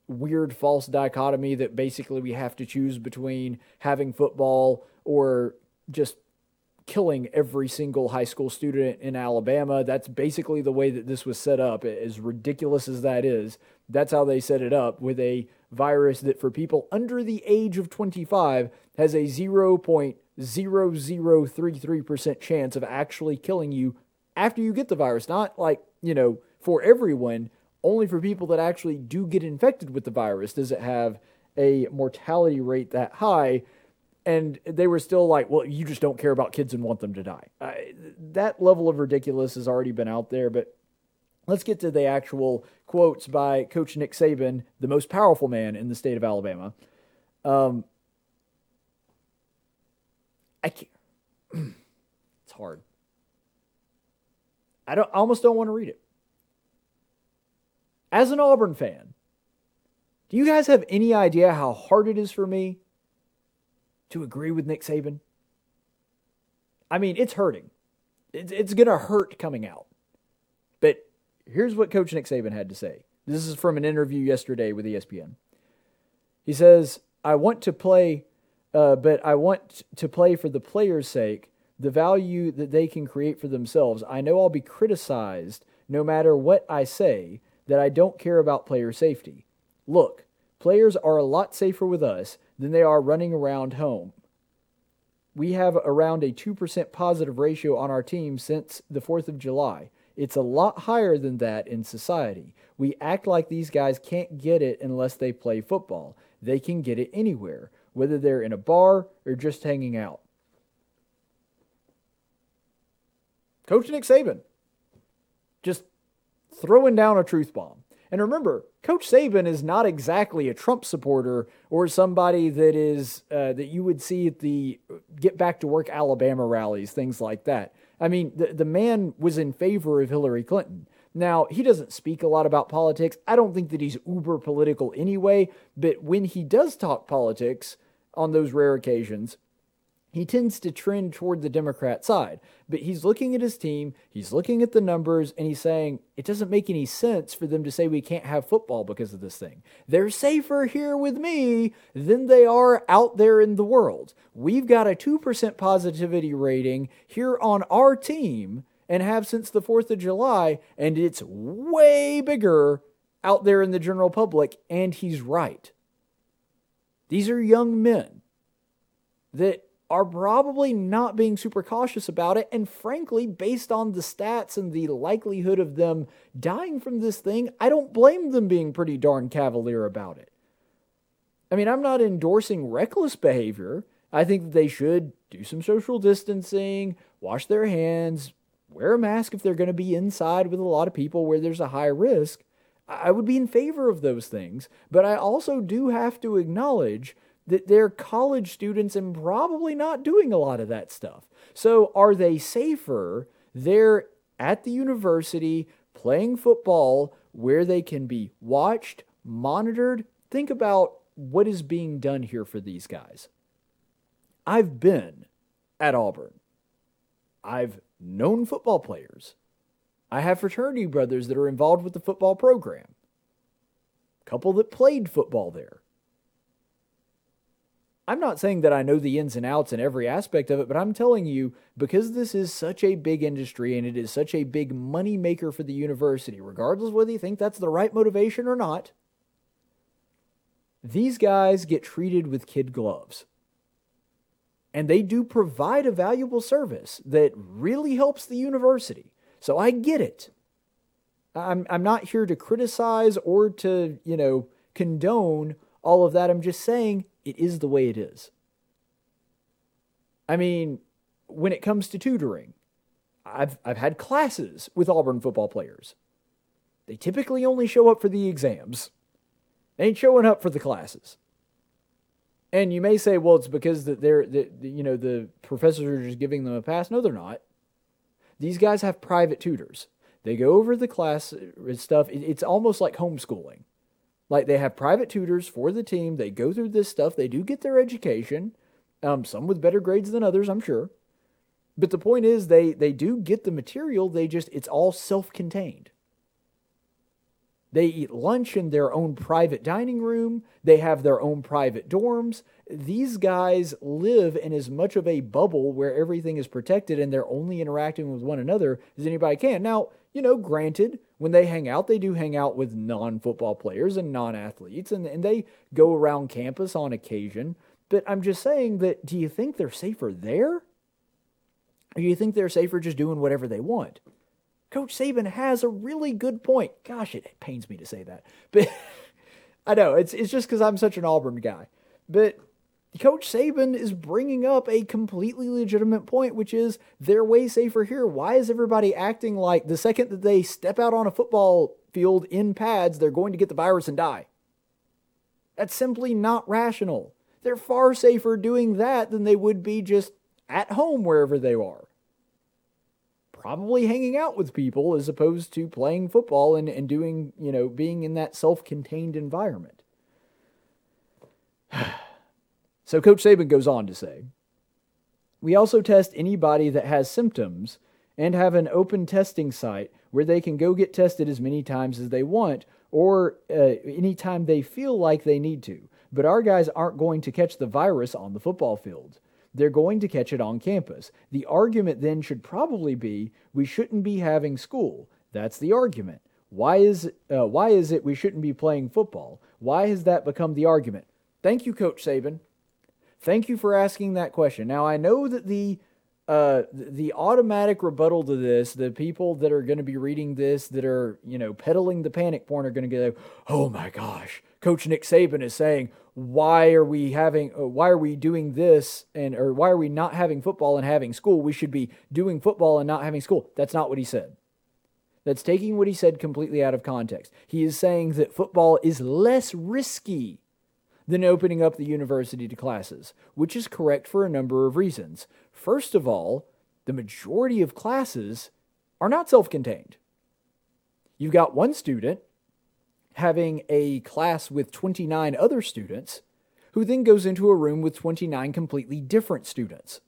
weird false dichotomy that basically we have to choose between having football or just killing every single high school student in Alabama. That's basically the way that this was set up. As ridiculous as that is, that's how they set it up with a virus that for people under the age of 25 has a 0.0033% chance of actually killing you after you get the virus. Not like, you know, for everyone, only for people that actually do get infected with the virus does it have a mortality rate that high and they were still like, well, you just don't care about kids and want them to die. Uh, that level of ridiculous has already been out there, but let's get to the actual quotes by Coach Nick Saban, the most powerful man in the state of Alabama. Um, I can't. <clears throat> it's hard. I don't. I almost don't want to read it. As an Auburn fan, do you guys have any idea how hard it is for me to agree with Nick Saban? I mean, it's hurting. It's, it's going to hurt coming out. But here's what Coach Nick Saban had to say. This is from an interview yesterday with ESPN. He says, I want to play, uh, but I want to play for the players' sake, the value that they can create for themselves. I know I'll be criticized no matter what I say, that I don't care about player safety. Look, players are a lot safer with us than they are running around home. We have around a 2% positive ratio on our team since the 4th of July. It's a lot higher than that in society. We act like these guys can't get it unless they play football. They can get it anywhere, whether they're in a bar or just hanging out. Coach Nick Saban just throwing down a truth bomb. And remember, Coach Saban is not exactly a Trump supporter or somebody that is uh, that you would see at the Get Back to Work Alabama rallies, things like that. I mean, the the man was in favor of Hillary Clinton. Now, he doesn't speak a lot about politics. I don't think that he's uber political anyway, but when he does talk politics on those rare occasions, he tends to trend toward the Democrat side. But he's looking at his team, he's looking at the numbers, and he's saying it doesn't make any sense for them to say we can't have football because of this thing. They're safer here with me than they are out there in the world. We've got a 2% positivity rating here on our team and have since the 4th of July, and it's way bigger out there in the general public, and he's right. These are young men that are probably not being super cautious about it. And frankly, based on the stats and the likelihood of them dying from this thing, I don't blame them being pretty darn cavalier about it. I mean, I'm not endorsing reckless behavior. I think that they should do some social distancing, wash their hands, wear a mask if they're going to be inside with a lot of people where there's a high risk. I would be in favor of those things, but I also do have to acknowledge that they're college students and probably not doing a lot of that stuff. So are they safer? They're at the university playing football where they can be watched, monitored. Think about what is being done here for these guys. I've been at Auburn. I've known football players. I have fraternity brothers that are involved with the football program. Couple that played football there. I'm not saying that I know the ins and outs and every aspect of it, but I'm telling you, because this is such a big industry and it is such a big money maker for the university, regardless whether you think that's the right motivation or not, these guys get treated with kid gloves. And they do provide a valuable service that really helps the university. So I get it. I'm, I'm not here to criticize or to, you know, condone all of that. I'm just saying it is the way it is. I mean, when it comes to tutoring, I've, I've had classes with Auburn football players. They typically only show up for the exams. They ain't showing up for the classes. And you may say, well, it's because that they're, that, you know, the professors are just giving them a pass. No, they're not. These guys have private tutors. They go over the class uh, stuff. It's almost like homeschooling. Like they have private tutors for the team. They go through this stuff. They do get their education. Um, some with better grades than others, I'm sure. But the point is, they they do get the material. They just it's all self-contained. They eat lunch in their own private dining room. They have their own private dorms. These guys live in as much of a bubble where everything is protected and they're only interacting with one another as anybody can. Now, you know, granted, when they hang out, they do hang out with non football players and non athletes, and, and they go around campus on occasion. But I'm just saying that do you think they're safer there? Or do you think they're safer just doing whatever they want? Coach Saban has a really good point. Gosh, it pains me to say that. But <laughs> I know it's it's just because I'm such an Auburn guy. But Coach Saban is bringing up a completely legitimate point, which is they're way safer here. Why is everybody acting like the second that they step out on a football field in pads, they're going to get the virus and die? That's simply not rational. They're far safer doing that than they would be just at home wherever they are. Probably hanging out with people as opposed to playing football and, and doing, you know, being in that self contained environment. <sighs> So Coach Saban goes on to say, We also test anybody that has symptoms and have an open testing site where they can go get tested as many times as they want or uh, anytime they feel like they need to. But our guys aren't going to catch the virus on the football field. They're going to catch it on campus. The argument then should probably be we shouldn't be having school. That's the argument. Why is, uh, why is it we shouldn't be playing football? Why has that become the argument? Thank you, Coach Saban. Thank you for asking that question. Now I know that the uh, the automatic rebuttal to this, the people that are going to be reading this, that are you know peddling the panic porn, are going to go, "Oh my gosh, Coach Nick Saban is saying, why are we having, uh, why are we doing this, and or why are we not having football and having school? We should be doing football and not having school." That's not what he said. That's taking what he said completely out of context. He is saying that football is less risky than opening up the university to classes, which is correct for a number of reasons. First of all, the majority of classes are not self contained. You've got one student having a class with 29 other students who then goes into a room with 29 completely different students.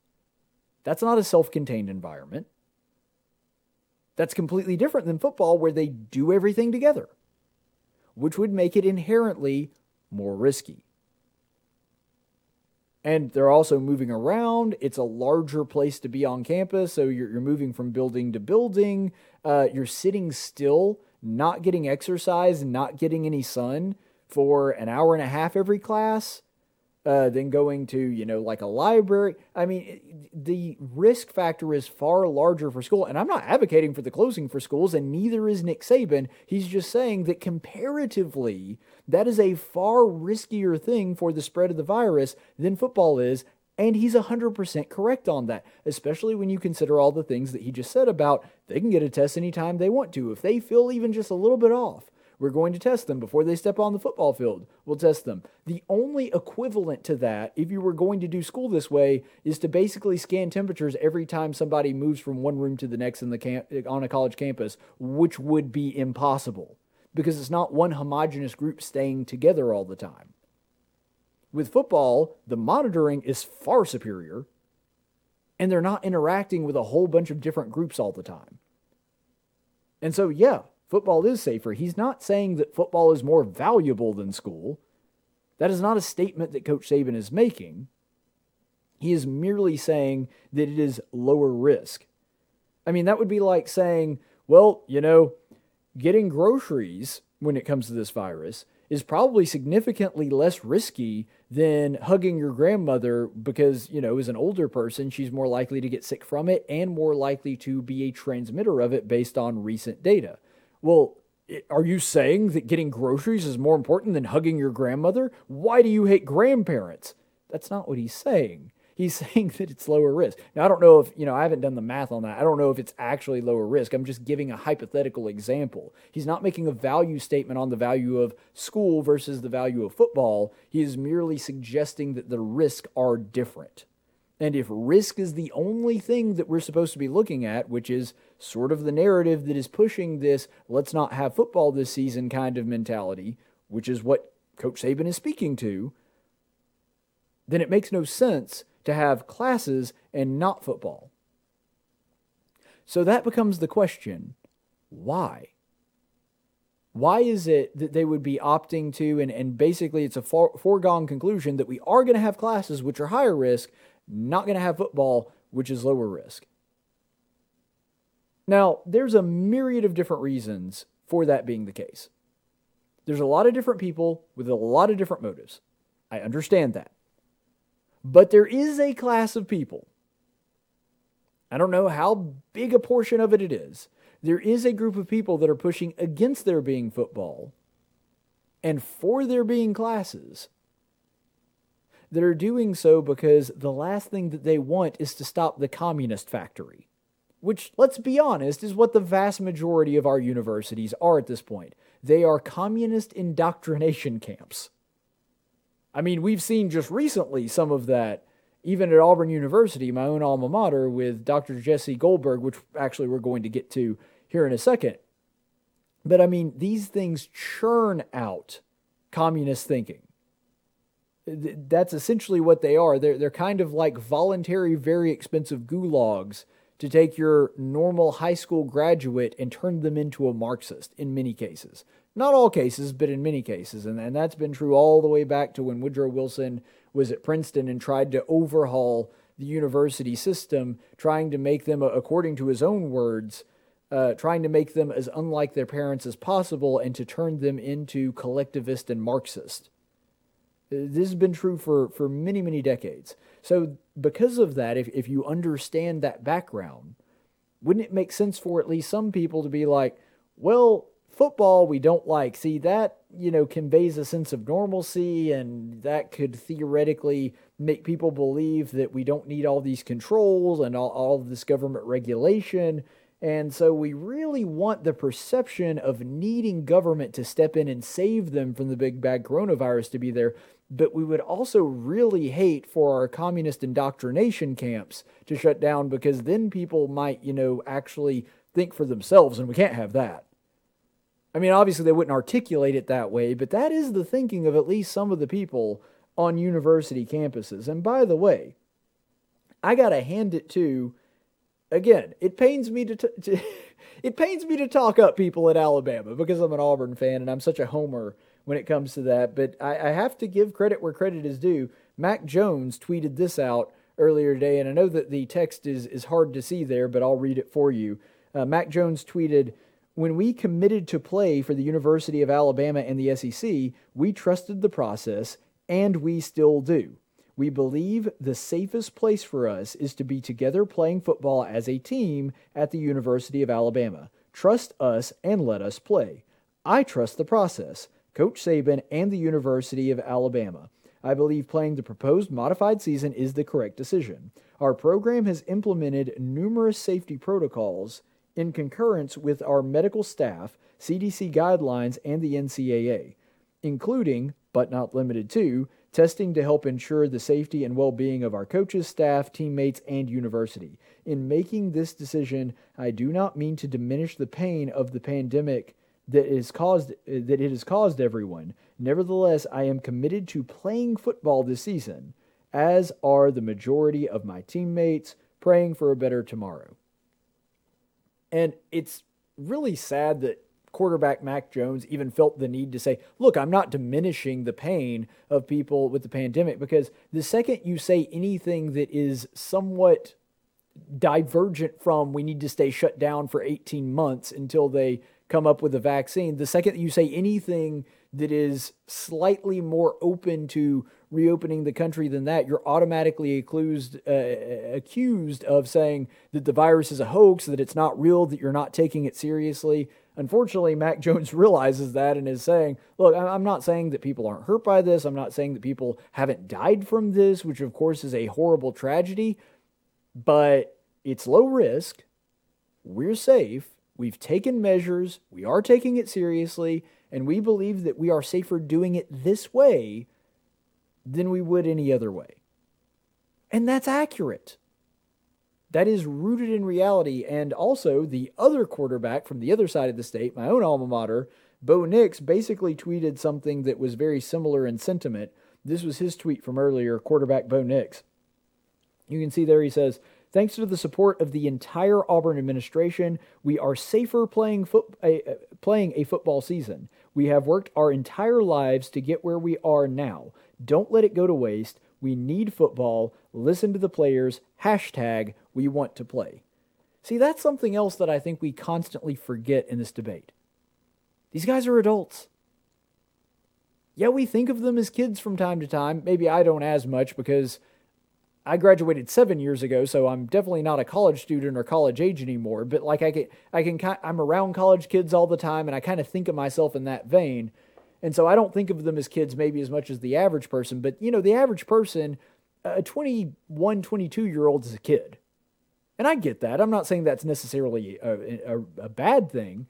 That's not a self contained environment. That's completely different than football, where they do everything together, which would make it inherently more risky and they're also moving around. It's a larger place to be on campus, so you're, you're moving from building to building. Uh, you're sitting still, not getting exercise, not getting any sun for an hour and a half every class. uh, than going to, you know, like a library. I mean, the risk factor is far larger for school. And I'm not advocating for the closing for schools, and neither is Nick Saban. He's just saying that comparatively, that is a far riskier thing for the spread of the virus than football is. And he's 100% correct on that, especially when you consider all the things that he just said about they can get a test anytime they want to. If they feel even just a little bit off, we're going to test them before they step on the football field. We'll test them. The only equivalent to that, if you were going to do school this way, is to basically scan temperatures every time somebody moves from one room to the next in the camp on a college campus, which would be impossible because it's not one homogenous group staying together all the time. With football, the monitoring is far superior, and they're not interacting with a whole bunch of different groups all the time. And so, yeah, football is safer. He's not saying that football is more valuable than school. That is not a statement that Coach Saban is making. He is merely saying that it is lower risk. I mean, that would be like saying, well, you know, getting groceries when it comes to this virus is probably significantly less risky than hugging your grandmother because, you know, as an older person, she's more likely to get sick from it and more likely to be a transmitter of it based on recent data. Well, are you saying that getting groceries is more important than hugging your grandmother? Why do you hate grandparents? That's not what he's saying. He's <laughs> saying that it's lower risk. Now, I don't know if, you know, I haven't done the math on that. I don't know if it's actually lower risk. I'm just giving a hypothetical example. He's not making a value statement on the value of school versus the value of football. He is merely suggesting that the risks are different. And if risk is the only thing that we're supposed to be looking at, which is sort of the narrative that is pushing this let's not have football this season kind of mentality, which is what Coach Saban is speaking to, then it makes no sense to have classes and not football. So that becomes the question why? Why is it that they would be opting to, and, and basically it's a foregone conclusion that we are going to have classes which are higher risk, not going to have football, which is lower risk. Now, there's a myriad of different reasons for that being the case. There's a lot of different people with a lot of different motives. I understand that. But there is a class of people. I don't know how big a portion of it it is. There is a group of people that are pushing against there being football and for there being classes that are doing so because the last thing that they want is to stop the communist factory, which, let's be honest, is what the vast majority of our universities are at this point. They are communist indoctrination camps. I mean, we've seen just recently some of that, even at Auburn University, my own alma mater, with Dr. Jesse Goldberg, which actually we're going to get to here in a second. But I mean, these things churn out communist thinking that's essentially what they are. They're, they're kind of like voluntary, very expensive gulags to take your normal high school graduate and turn them into a Marxist in many cases. Not all cases, but in many cases. And, and that's been true all the way back to when Woodrow Wilson was at Princeton and tried to overhaul the university system, trying to make them, according to his own words, uh, trying to make them as unlike their parents as possible and to turn them into collectivist and Marxist. This has been true for, for many, many decades. So, because of that, if, if you understand that background, wouldn't it make sense for at least some people to be like, well, football we don't like. See, that, you know, conveys a sense of normalcy, and that could theoretically make people believe that we don't need all these controls and all, all this government regulation. And so we really want the perception of needing government to step in and save them from the big bad coronavirus to be there but we would also really hate for our communist indoctrination camps to shut down because then people might, you know, actually think for themselves, and we can't have that. I mean, obviously, they wouldn't articulate it that way, but that is the thinking of at least some of the people on university campuses. And by the way, I got to hand it to, again, it pains me to, t- <laughs> to it pains me to talk up people at Alabama because I'm an Auburn fan and I'm such a homer when it comes to that. But I, I have to give credit where credit is due. Mac Jones tweeted this out earlier today, and I know that the text is, is hard to see there, but I'll read it for you. Uh, Mac Jones tweeted, when we committed to play for the University of Alabama and the SEC, we trusted the process and we still do. We believe the safest place for us is to be together playing football as a team at the University of Alabama. Trust us and let us play. I trust the process, Coach Saban and the University of Alabama. I believe playing the proposed modified season is the correct decision. Our program has implemented numerous safety protocols in concurrence with our medical staff, CDC guidelines, and the NCAA, including, but not limited to, testing to help ensure the safety and well being of our coaches, staff, teammates, and university. In making this decision, I do not mean to diminish the pain of the pandemic that is caused that it has caused everyone. Nevertheless, I am committed to playing football this season, as are the majority of my teammates, praying for a better tomorrow. And it's really sad that quarterback Mac Jones even felt the need to say, look, I'm not diminishing the pain of people with the pandemic because the second you say anything that is somewhat divergent from we need to stay shut down for 18 months until they come up with a vaccine, the second you say anything that is slightly more open to reopening the country than that, you're automatically accused, uh, accused of saying that the virus is a hoax, that it's not real, that you're not taking it seriously. Unfortunately, Mac <laughs> Jones realizes that and is saying, Look, I'm not saying that people aren't hurt by this. I'm not saying that people haven't died from this, which of course is a horrible tragedy, but it's low risk. We're safe. We've taken measures. We are taking it seriously. And we believe that we are safer doing it this way than we would any other way. And that's accurate that is rooted in reality. And also, the other quarterback from the other side of the state, my own alma mater, Bo Nix, basically tweeted something that was very similar in sentiment. This was his tweet from earlier, quarterback Bo Nix. You can see there he says, Thanks to the support of the entire Auburn administration, we are safer playing, foot, uh, playing a football season. We have worked our entire lives to get where we are now. Don't let it go to waste. We need football. Listen to the players. Hashtag we want to play. See, that's something else that I think we constantly forget in this debate. These guys are adults. Yeah, we think of them as kids from time to time. Maybe I don't as much because I graduated seven years ago, so I'm definitely not a college student or college age anymore. But like I can, I can, I'm around college kids all the time, and I kind of think of myself in that vein. And so I don't think of them as kids maybe as much as the average person, but you know, the average person, a 21, 22 year old is a kid. And I get that. I'm not saying that's necessarily a, a, a bad thing,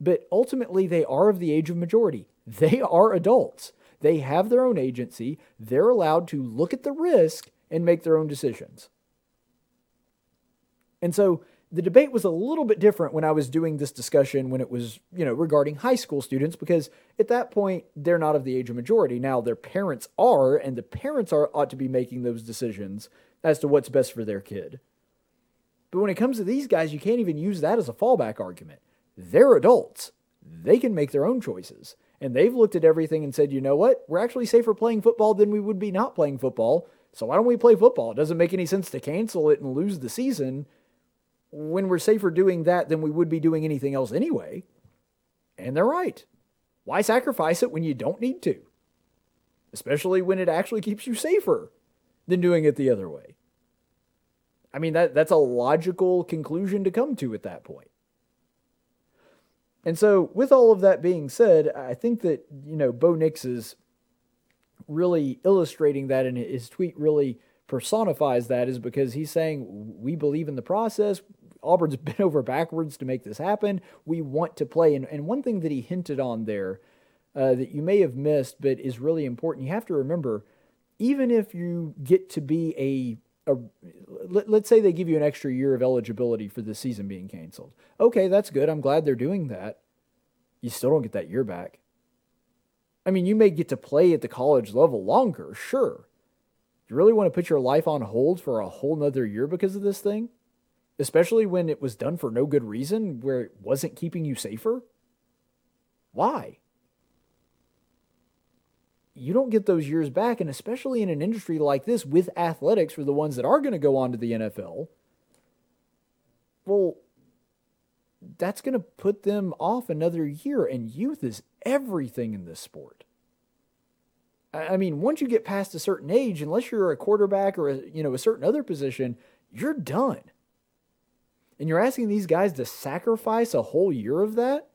but ultimately they are of the age of majority. They are adults. They have their own agency. They're allowed to look at the risk and make their own decisions. And so the debate was a little bit different when I was doing this discussion when it was, you know, regarding high school students because at that point they're not of the age of majority. Now their parents are and the parents are ought to be making those decisions as to what's best for their kid. But when it comes to these guys, you can't even use that as a fallback argument. They're adults. They can make their own choices. And they've looked at everything and said, you know what? We're actually safer playing football than we would be not playing football. So why don't we play football? It doesn't make any sense to cancel it and lose the season when we're safer doing that than we would be doing anything else anyway. And they're right. Why sacrifice it when you don't need to? Especially when it actually keeps you safer than doing it the other way. I mean, that, that's a logical conclusion to come to at that point. And so, with all of that being said, I think that, you know, Bo Nix is really illustrating that, and his tweet really personifies that, is because he's saying, We believe in the process. Auburn's <laughs> been over backwards to make this happen. We want to play. And, and one thing that he hinted on there uh, that you may have missed, but is really important, you have to remember even if you get to be a, a let, us say they give you an extra year of eligibility for the season being canceled. Okay, that's good. I'm glad they're doing that. You still don't get that year back. I mean, you may get to play at the college level longer, sure. You really want to put your life on hold for a whole nother year because of this thing? Especially when it was done for no good reason, where it wasn't keeping you safer? Why? You don't get those years back, and especially in an industry like this with athletics for the ones that are going to go on to the NFL, well, that's going to put them off another year, and youth is everything in this sport. I mean, once you get past a certain age, unless you're a quarterback or a, you know a certain other position, you're done. And you're asking these guys to sacrifice a whole year of that,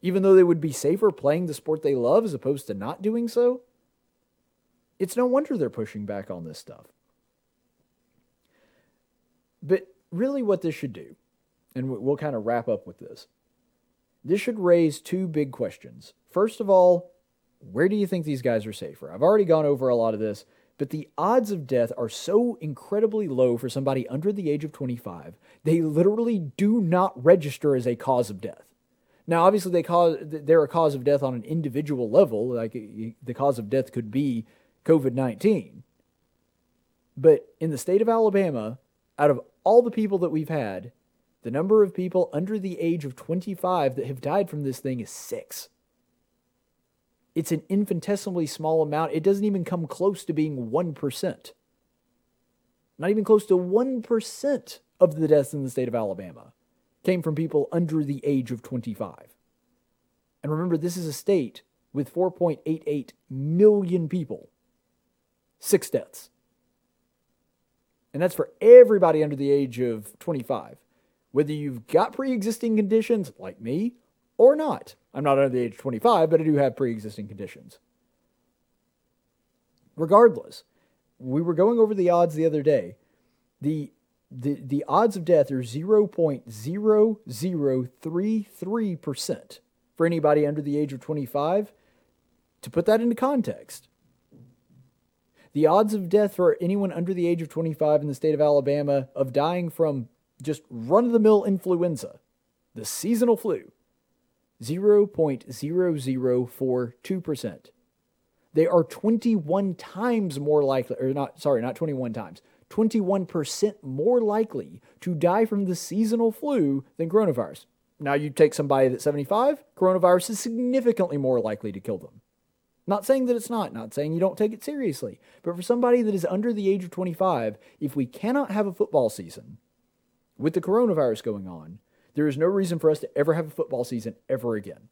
even though they would be safer playing the sport they love as opposed to not doing so. It's no wonder they're pushing back on this stuff. But really, what this should do, and we'll kind of wrap up with this, this should raise two big questions. First of all, where do you think these guys are safer? I've already gone over a lot of this, but the odds of death are so incredibly low for somebody under the age of 25. They literally do not register as a cause of death. Now, obviously, they cause they're a cause of death on an individual level. Like the cause of death could be COVID 19. But in the state of Alabama, out of all the people that we've had, the number of people under the age of 25 that have died from this thing is six. It's an infinitesimally small amount. It doesn't even come close to being 1%. Not even close to 1% of the deaths in the state of Alabama came from people under the age of 25. And remember, this is a state with 4.88 million people. Six deaths. And that's for everybody under the age of 25. Whether you've got pre existing conditions like me or not. I'm not under the age of 25, but I do have pre existing conditions. Regardless, we were going over the odds the other day. The the, the odds of death are 0.0033% for anybody under the age of 25. To put that into context, the odds of death for anyone under the age of 25 in the state of Alabama of dying from just run of the mill influenza, the seasonal flu, 0.0042%. They are 21 times more likely, or not, sorry, not 21 times, 21% more likely to die from the seasonal flu than coronavirus. Now, you take somebody that's 75, coronavirus is significantly more likely to kill them. Not saying that it's not, not saying you don't take it seriously, but for somebody that is under the age of 25, if we cannot have a football season with the coronavirus going on, there is no reason for us to ever have a football season ever again.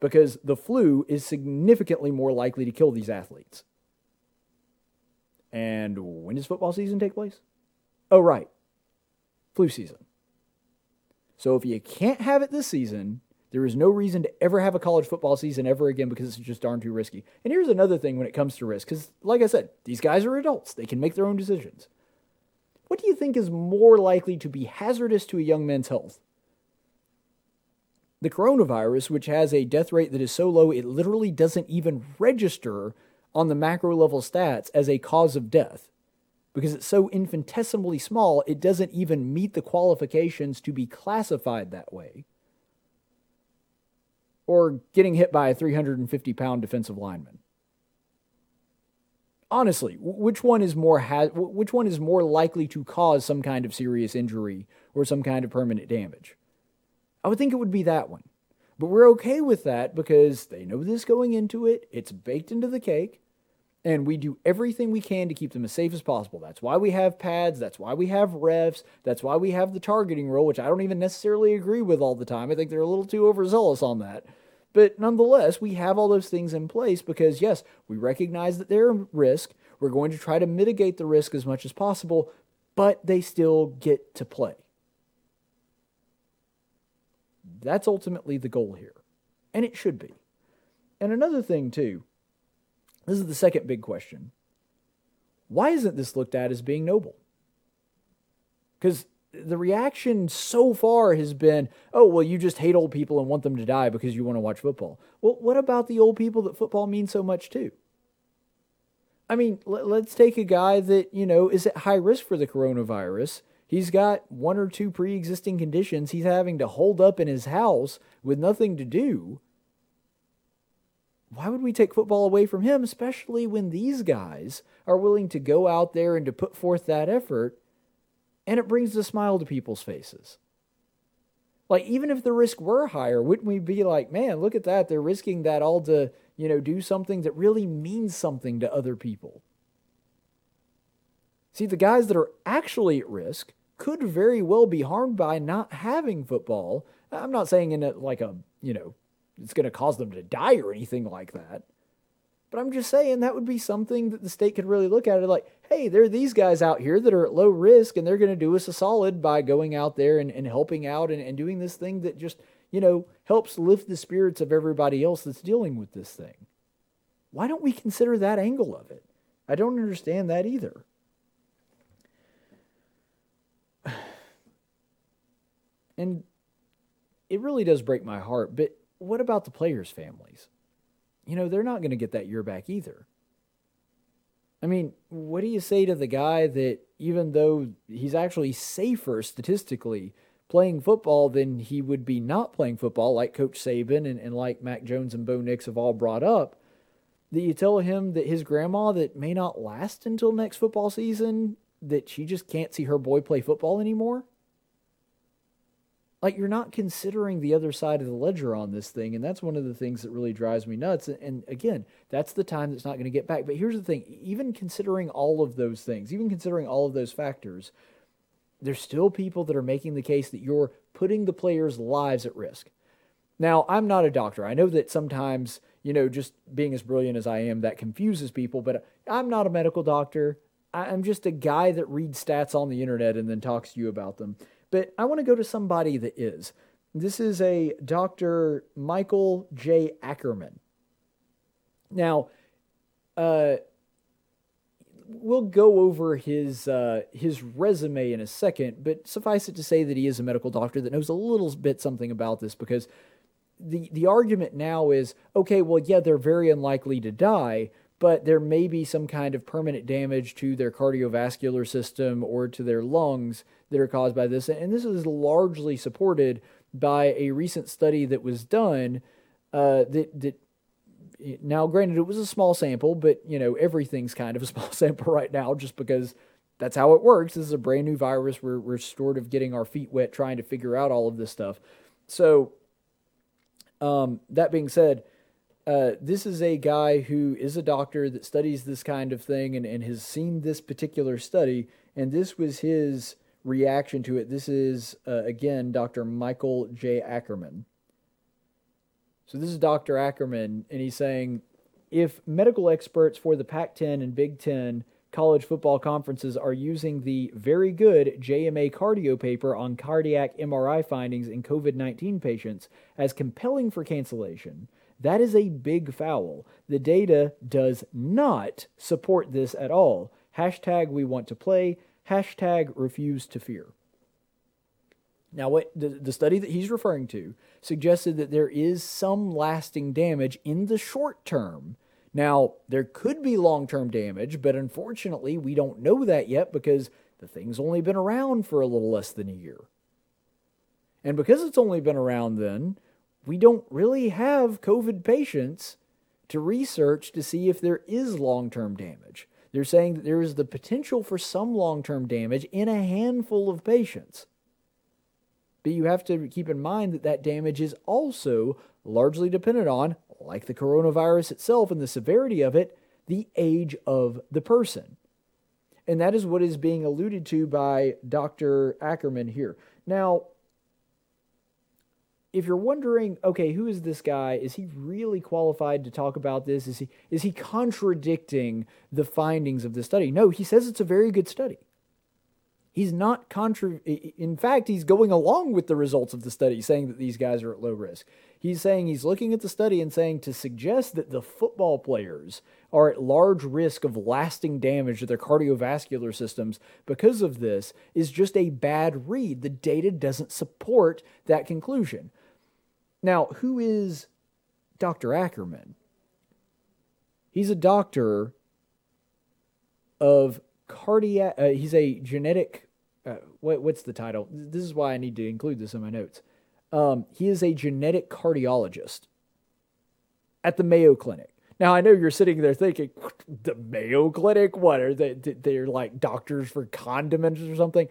Because the flu is significantly more likely to kill these athletes. And when does football season take place? Oh, right. Flu season. So if you can't have it this season, there is no reason to ever have a college football season ever again because it's just darn too risky. And here's another thing when it comes to risk, because like I said, these guys are adults. They can make their own decisions. What do you think is more likely to be hazardous to a young man's health? The coronavirus, which has a death rate that is so low it literally doesn't even register on the macro level stats as a cause of death. Because it's so infinitesimally small, it doesn't even meet the qualifications to be classified that way. Or getting hit by a 350 pound defensive lineman honestly, which one is more ha- which one is more likely to cause some kind of serious injury or some kind of permanent damage? I would think it would be that one. But we're okay with that because they know this going into it. It's baked into the cake. And we do everything we can to keep them as safe as possible. That's why we have pads. That's why we have refs. That's why we have the targeting rule, which I don't even necessarily agree with all the time. I think they're a little too overzealous on that. But nonetheless, we have all those things in place because, yes, we recognize that they're a risk. We're going to try to mitigate the risk as much as possible, but they still get to play. That's ultimately the goal here. And it should be. And another thing, too, this is the second big question. Why isn't this looked at as being noble? Because the reaction so far has been, oh, well, you just hate old people and want them to die because you want to watch football. Well, what about the old people that football means so much to? I mean, let's take a guy that, you know, is at high risk for the coronavirus. He's got one or two pre existing conditions. He's having to hold up in his house with nothing to do. Why would we take football away from him, especially when these guys are willing to go out there and to put forth that effort and it brings a smile to people's faces. Like, even if the risk were higher, wouldn't we be like, man, look at that? They're risking that all to, you know, do something that really means something to other people. See, the guys that are actually at risk could very well be harmed by not having football. I'm not saying in a, like a, you know, it's going to cause them to die or anything like that. But I'm just saying that would be something that the state could really look at it like, hey, there are these guys out here that are at low risk and they're going to do us a solid by going out there and, and helping out and, and doing this thing that just, you know, helps lift the spirits of everybody else that's dealing with this thing. Why don't we consider that angle of it? I don't understand that either. <sighs> And it really does break my heart, but what about the players' families? You know, they're not going to get that year back either. I mean, what do you say to the guy that even though he's actually safer statistically playing football than he would be not playing football, like Coach Saban and, and like Mac Jones and Bo Nix have all brought up, that you tell him that his grandma that may not last until next football season, that she just can't see her boy play football anymore? Like you're not considering the other side of the ledger on this thing and that's one of the things that really drives me nuts and again that's the time that's not going to get back. But here's the thing even considering all of those things even considering all of those factors there's still people that are making the case that you're putting the players lives at risk. Now i'm not a doctor. I know that sometimes you know just being as brilliant as i am that confuses people but i'm not a medical doctor. I'm just a guy that reads stats on the internet and then talks to you about them but I want to go to somebody that is. This is a Dr. Michael J. Ackerman. Now, uh, we'll go over his uh, his resume in a second, but suffice it to say that he is a medical doctor that knows a little bit something about this because the the argument now is okay, well, yeah, they're very unlikely to die, but there may be some kind of permanent damage to their cardiovascular system or to their lungs that are caused by this. And this is largely supported by a recent study that was done uh, that, that now granted it was a small sample but you know everything's kind of a <laughs> small sample right now just because that's how it works. This is a brand new virus. We're, we're sort of getting our feet wet trying to figure out all of this stuff. So um, that being said uh, this is a guy who is a doctor that studies this kind of thing and, and has seen this particular study, and this was his reaction to it. This is, uh, again, Dr. Michael J. Ackerman. So this is Dr. Ackerman, and he's saying if medical experts for the Pac 10 and Big 10 college football conferences are using the very good JMA cardio paper on cardiac MRI findings in COVID 19 patients as compelling for cancellation, that is a big foul. The data does not support this at all. Hashtag we want to play. Hashtag refuse to fear. Now, what the, the study that he's referring to suggested that there is some lasting damage in the short term. Now, there could be long term damage, but unfortunately, we don't know that yet because the thing's only been around for a little less than a year. And because it's only been around then, we don't really have COVID patients to research to see if there is long term damage. They're saying that there is the potential for some long term damage in a handful of patients. But you have to keep in mind that that damage is also largely dependent on, like the coronavirus itself and the severity of it, the age of the person. And that is what is being alluded to by Dr. Ackerman here. Now, if you're wondering, okay, who is this guy? Is he really qualified to talk about this? Is he is he contradicting the findings of the study? No, he says it's a very good study. He's not contra in fact, he's going along with the results of the study saying that these guys are at low risk. He's saying he's looking at the study and saying to suggest that the football players are at large risk of lasting damage to their cardiovascular systems because of this is just a bad read. The data doesn't support that conclusion. Now, who is Dr. Ackerman? He's a doctor of cardiac. Uh, he's a genetic. Uh, what, what's the title? This is why I need to include this in my notes. Um, he is a genetic cardiologist at the Mayo Clinic. Now I know you're sitting there thinking, the Mayo Clinic. What are they? They're like doctors for condiments or something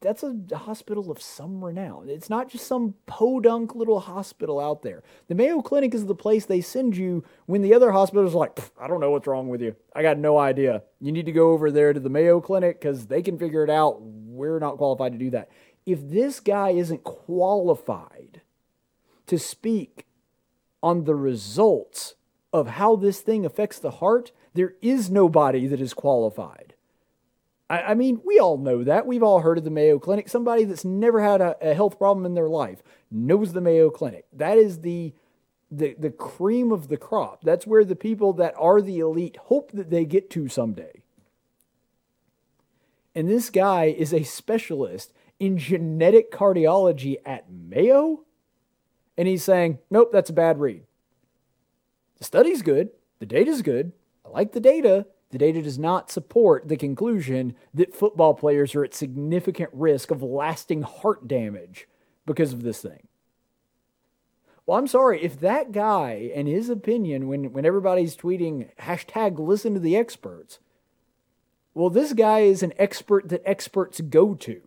that's a hospital of some renown. It's not just some podunk little hospital out there. The Mayo Clinic is the place they send you when the other hospitals are like, I don't know what's wrong with you. I got no idea. You need to go over there to the Mayo Clinic because they can figure it out. We're not qualified to do that. If this guy isn't qualified to speak on the results of how this thing affects the heart, there is nobody that is qualified. I, I mean, we all know that. We've all heard of the Mayo Clinic. Somebody that's never had a, a health problem in their life knows the Mayo Clinic. That is the the the cream of the crop. That's where the people that are the elite hope that they get to someday. And this guy is a specialist in genetic cardiology at Mayo. And he's saying, nope, that's a bad read. The study's good. The data's good. I like the data. The data does not support the conclusion that football players are at significant risk of lasting heart damage because of this thing. Well, I'm sorry, if that guy and his opinion, when, when everybody's tweeting hashtag listen to the experts, well, this guy is an expert that experts go to.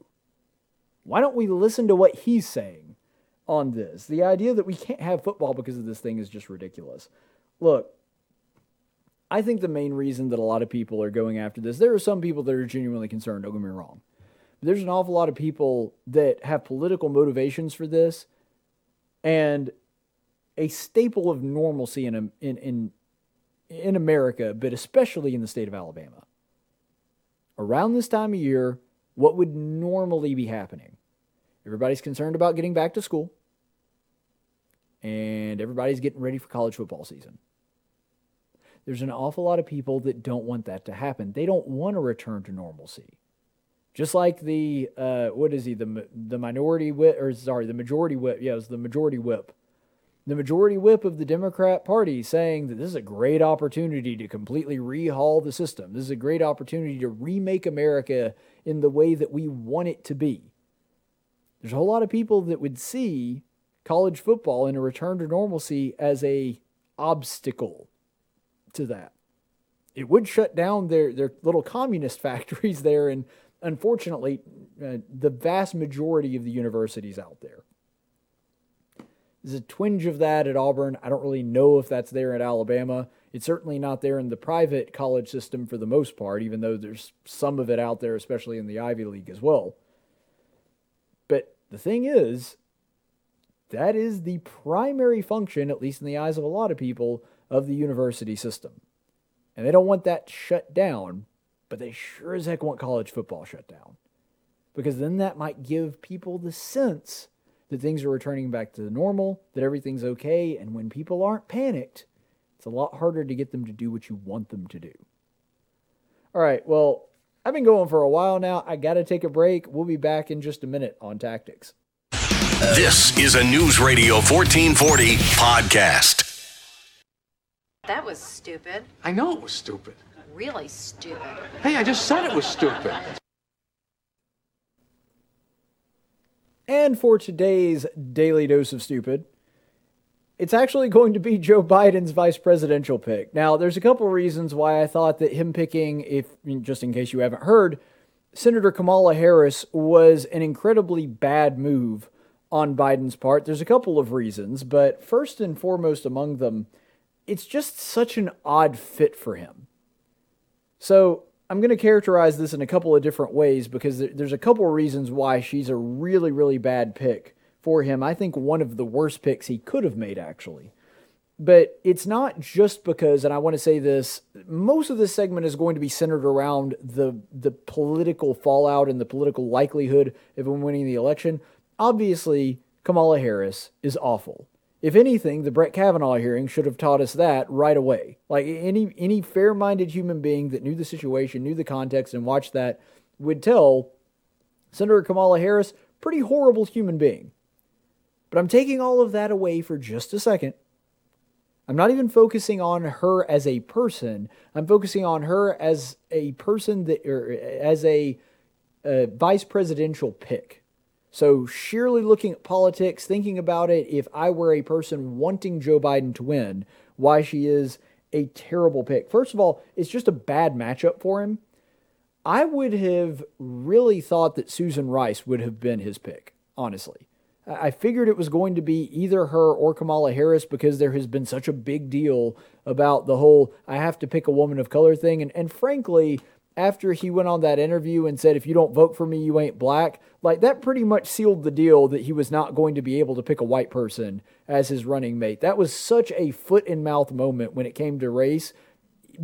Why don't we listen to what he's saying on this? The idea that we can't have football because of this thing is just ridiculous. Look, I think the main reason that a lot of people are going after this, there are some people that are genuinely concerned, don't get me wrong. But there's an awful lot of people that have political motivations for this. And a staple of normalcy in, in, in, in America, but especially in the state of Alabama. Around this time of year, what would normally be happening? Everybody's concerned about getting back to school, and everybody's getting ready for college football season. There's an awful lot of people that don't want that to happen. They don't want to return to normalcy. Just like the uh, what is he the the minority whip or sorry the majority whip yeah it was the majority whip the majority whip of the Democrat Party saying that this is a great opportunity to completely rehaul the system. This is a great opportunity to remake America in the way that we want it to be. There's a whole lot of people that would see college football and a return to normalcy as a obstacle to that. It would shut down their, their little communist <laughs> factories there, and unfortunately, uh, the vast majority of the universities out there. There's a twinge of that at Auburn. I don't really know if that's there at Alabama. It's certainly not there in the private college system for the most part, even though there's some of it out there, especially in the Ivy League as well. But the thing is, that is the primary function, at least in the eyes of a lot of people, of the university system. And they don't want that shut down, but they sure as heck want college football shut down. Because then that might give people the sense that things are returning back to normal, that everything's okay, and when people aren't panicked, it's a lot harder to get them to do what you want them to do. All right, well, I've been going for a while now. I got to take a break. We'll be back in just a minute on tactics. This is a News Radio 1440 podcast. That was stupid. I know it was stupid. Really stupid. Hey, I just said it was stupid. And for today's Daily Dose of Stupid, it's actually going to be Joe Biden's vice presidential pick. Now, there's a couple reasons why I thought that him picking, if just in case you haven't heard, Senator Kamala Harris was an incredibly bad move on Biden's part. There's a couple of reasons, but first and foremost among them, it's just such an odd fit for him. So, I'm going to characterize this in a couple of different ways because there's a couple of reasons why she's a really, really bad pick for him. I think one of the worst picks he could have made, actually. But it's not just because, and I want to say this, most of this segment is going to be centered around the the political fallout and the political likelihood of him winning the election. Obviously, Kamala Harris is awful. If anything, the Brett Kavanaugh hearing should have taught us that right away. Like any any fair-minded human being that knew the situation, knew the context, and watched that would tell Senator Kamala Harris, pretty horrible human being. But I'm taking all of that away for just a second. I'm not even focusing on her as a person. I'm focusing on her as a person that, or as a, a vice presidential pick. So, sheerly looking at politics, thinking about it, if I were a person wanting Joe Biden to win, why she is a terrible pick. First of all, it's just a bad matchup for him. I would have really thought that Susan Rice would have been his pick, honestly. I figured it was going to be either her or Kamala Harris because there has been such a big deal about the whole I have to pick a woman of color thing. And, and frankly, after he went on that interview and said, if you don't vote for me, you ain't black, like that pretty much sealed the deal that he was not going to be able to pick a white person as his running mate. That was such a foot in mouth moment when it came to race.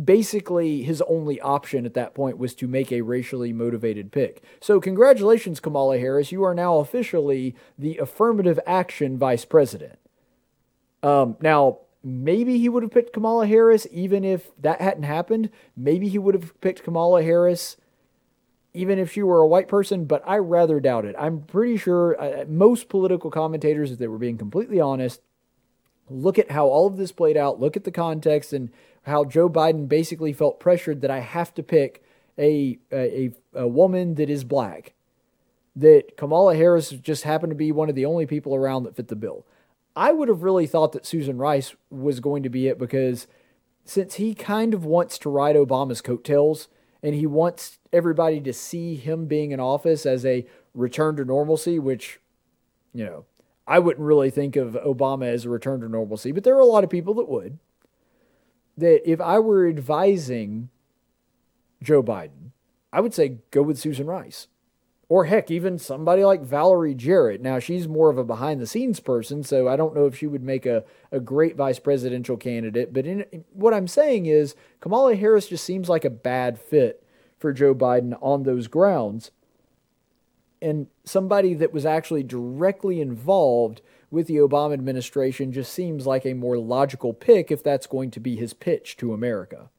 Basically, his only option at that point was to make a racially motivated pick. So, congratulations, Kamala Harris. You are now officially the affirmative action vice president. Um, now, maybe he would have picked Kamala Harris even if that hadn't happened. Maybe he would have picked Kamala Harris even if she were a white person, but I rather doubt it. I'm pretty sure uh, most political commentators, if they were being completely honest, look at how all of this played out, look at the context, and how Joe Biden basically felt pressured that I have to pick a, a, a woman that is black. That Kamala Harris just happened to be one of the only people around that fit the bill. I would have really thought that Susan Rice was going to be it because since he kind of wants to ride Obama's coattails and he wants everybody to see him being in office as a return to normalcy, which, you know, I wouldn't really think of Obama as a return to normalcy, but there are a lot of people that would. That if I were advising Joe Biden, I would say go with Susan Rice or heck, even somebody like Valerie Jarrett. Now, she's more of a behind the scenes person, so I don't know if she would make a, a great vice presidential candidate. But in, what I'm saying is, Kamala Harris just seems like a bad fit for Joe Biden on those grounds. And somebody that was actually directly involved with the Obama administration just seems like a more logical pick if that's going to be his pitch to America.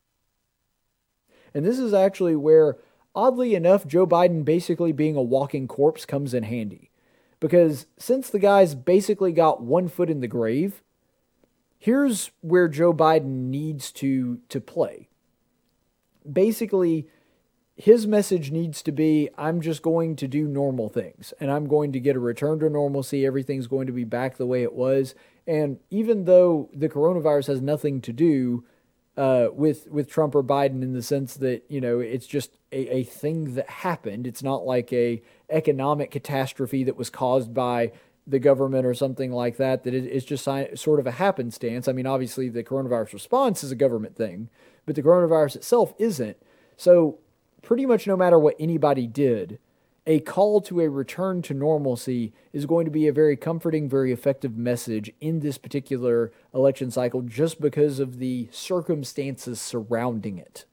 And this is actually where oddly enough, Joe Biden basically being a walking corpse comes in handy. Because since the guy's basically got one foot in the grave, here's where Joe Biden needs to, to play. Basically, his message needs to be I'm just going to do normal things and I'm going to get a return to normalcy. Everything's going to be back the way it was. And even though the coronavirus has nothing to do uh, with with Trump or Biden in the sense that you know it's just a, a thing that happened. It's not like a economic catastrophe that was caused by the government or something like that. That it, it's just sort of a happenstance. I mean, obviously the coronavirus response is a government thing, but the coronavirus itself isn't. So pretty much no matter what anybody did, a call to a return to normalcy is going to be a very comforting, very effective message in this particular election cycle just because of the circumstances surrounding it.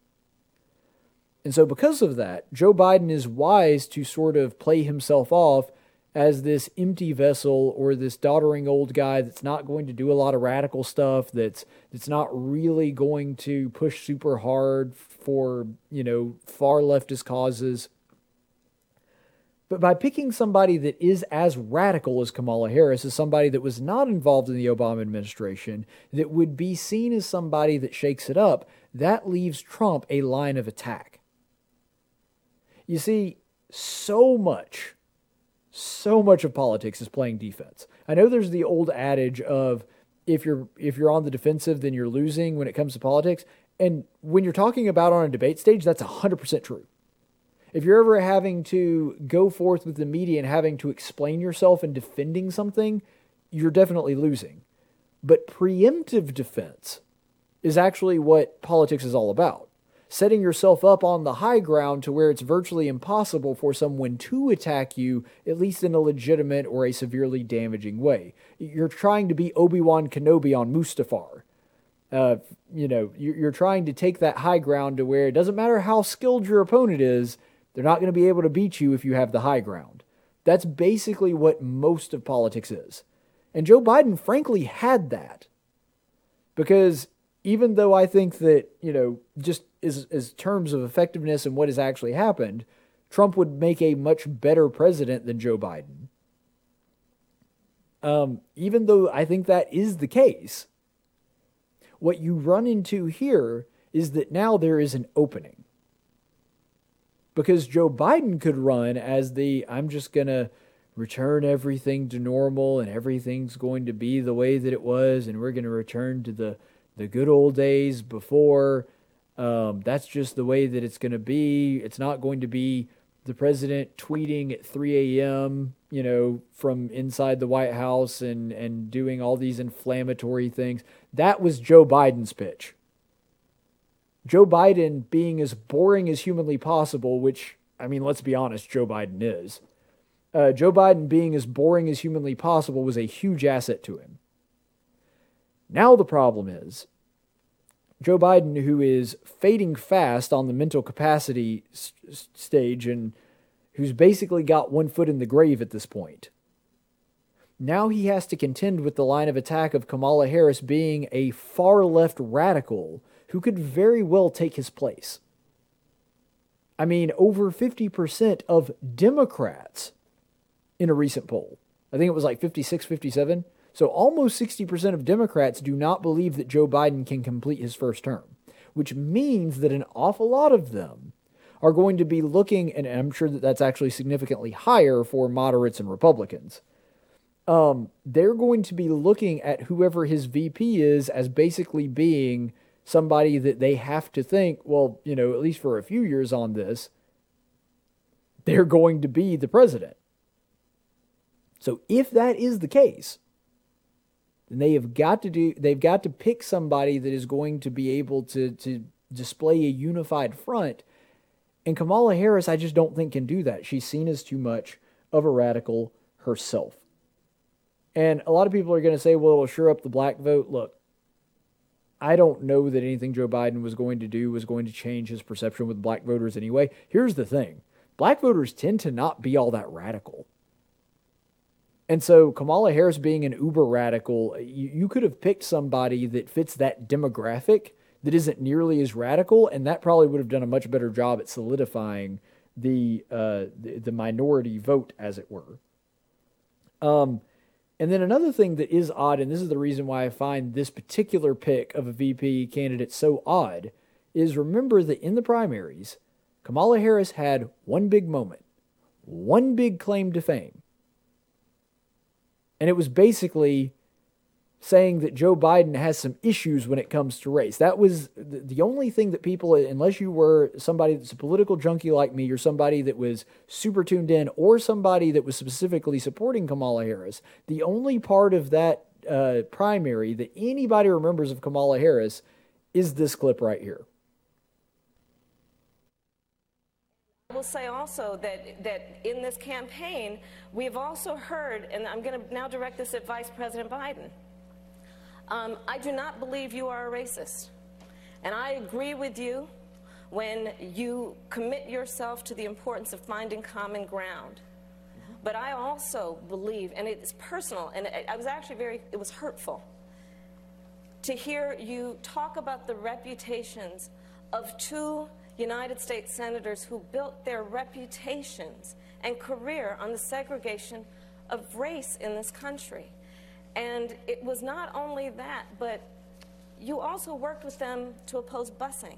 And so, because of that, Joe Biden is wise to sort of play himself off as this empty vessel or this doddering old guy that's not going to do a lot of radical stuff, that's that's not really going to push super hard for, you know, far leftist causes. But by picking somebody that is as radical as Kamala Harris, as somebody that was not involved in the Obama administration, that would be seen as somebody that shakes it up, that leaves Trump a line of attack. You see, so much, so much of politics is playing defense. I know there's the old adage of if you're if you're on the defensive, then you're losing when it comes to politics. And when you're talking about on a debate stage, that's 100% true if you're ever having to go forth with the media and having to explain yourself and defending something, you're definitely losing. But preemptive defense is actually what politics is all about. Setting yourself up on the high ground to where it's virtually impossible for someone to attack you, at least in a legitimate or a severely damaging way. You're trying to be Obi Wan Kenobi on Mustafar. Uh, you know, you're trying to take that high ground to where it doesn't matter how skilled your opponent is, they're not going to be able to beat you if you have the high ground. That's basically what most of politics is. And Joe Biden, frankly, had that. Because even though I think that, you know, just as, as terms of effectiveness and what has actually happened, Trump would make a much better president than Joe Biden. Um, even though I think that is the case, what you run into here is that now there is an opening because Joe Biden could run as the I'm just going to return everything to normal and everything's going to be the way that it was and we're going to return to the the good old days before. Um, that's just the way that it's going to be. It's not going to be the president tweeting at 3 a.m you know from inside the white house and and doing all these inflammatory things. That was joe biden's pitch Joe Biden being as boring as humanly possible, which, I mean, let's be honest, Joe Biden is. Uh, Joe Biden being as boring as humanly possible was a huge asset to him. Now the problem is Joe Biden, who is fading fast on the mental capacity s- stage and who's basically got one foot in the grave at this point. Now he has to contend with the line of attack of Kamala Harris being a far left radical who could very well take his place. I mean, over 50% of Democrats in a recent poll, I think it was like 56, 57, so almost 60% of Democrats do not believe that Joe Biden can complete his first term, which means that an awful lot of them are going to be looking, and I'm sure that that's actually significantly higher for moderates and Republicans. Um, they're going to be looking at whoever his VP is as basically being somebody that they have to think, well, you know, at least for a few years on this, they're going to be the president. So if that is the case, then they have got to do they've got to pick somebody that is going to be able to to display a unified front. And Kamala Harris, I just don't think can do that. She's seen as too much of a radical herself. And a lot of people are going to say, well, it'll sure up the black vote. Look, I don't know that anything Joe Biden was going to do was going to change his perception with black voters anyway. Here's the thing black voters tend to not be all that radical. And so Kamala Harris being an uber radical, you, you could have picked somebody that fits that demographic that isn't nearly as radical, and that probably would have done a much better job at solidifying the uh, the, the minority vote, as it were. Um, and then another thing that is odd, and this is the reason why I find this particular pick of a VP candidate so odd, is remember that in the primaries, Kamala Harris had one big moment, one big claim to fame. And it was basically saying that Joe Biden has some issues when it comes to race. That was the only thing that people, unless you were somebody that's a political junkie like me, or somebody that was super tuned in, or somebody that was specifically supporting Kamala Harris, the only part of that uh, primary that anybody remembers of Kamala Harris is this clip right here. I will say also that, that in this campaign, we've also heard, and I'm going to now direct this at Vice President Biden. Um, I do not believe you are a racist. And I agree with you when you commit yourself to the importance of finding common ground. But I also believe, and it's personal, and I was actually very, it was hurtful to hear you talk about the reputations of two United States senators who built their reputations and career on the segregation of race in this country. And it was not only that, but you also worked with them to oppose busing.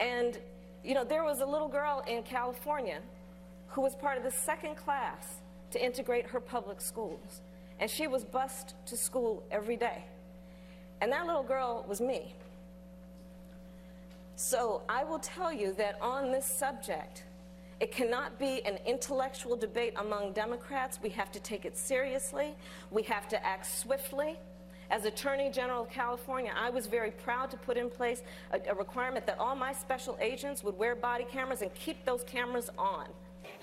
And, you know, there was a little girl in California who was part of the second class to integrate her public schools. And she was bused to school every day. And that little girl was me. So I will tell you that on this subject, it cannot be an intellectual debate among Democrats. We have to take it seriously. We have to act swiftly. As Attorney General of California, I was very proud to put in place a, a, requirement that all my special agents would wear body cameras and keep those cameras on.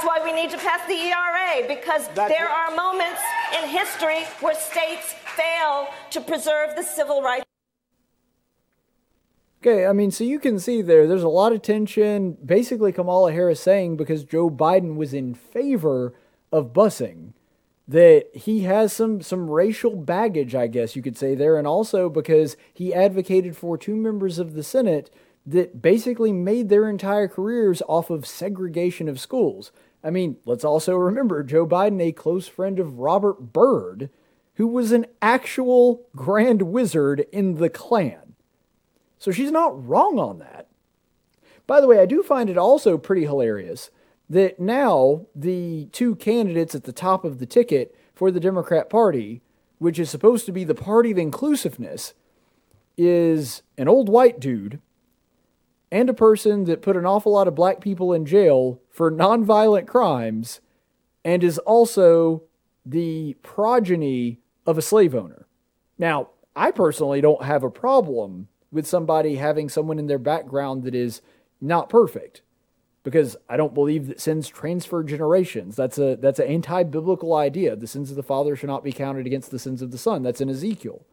That's why we need to pass the ERA because That's there are moments in history where states fail to preserve the civil rights. Okay, I mean, so you can see there, there's a lot of tension. Basically, Kamala Harris saying because Joe Biden was in favor of busing, that he has some some racial baggage, I guess you could say there, and also because he advocated for two members of the Senate that basically made their entire careers off of segregation of schools. I mean, let's also remember Joe Biden, a close friend of Robert Byrd, who was an actual grand wizard in the Klan. So she's not wrong on that. By the way, I do find it also pretty hilarious that now the two candidates at the top of the ticket for the Democrat Party, which is supposed to be the party of inclusiveness, is an old white dude and a person that put an awful lot of black people in jail for nonviolent crimes and is also the progeny of a slave owner. Now, I personally don't have a problem with somebody having someone in their background that is not perfect because I don't believe that sins transfer generations. That's a that's an anti-biblical idea. The sins of the father should not be counted against the sins of the son. That's in Ezekiel.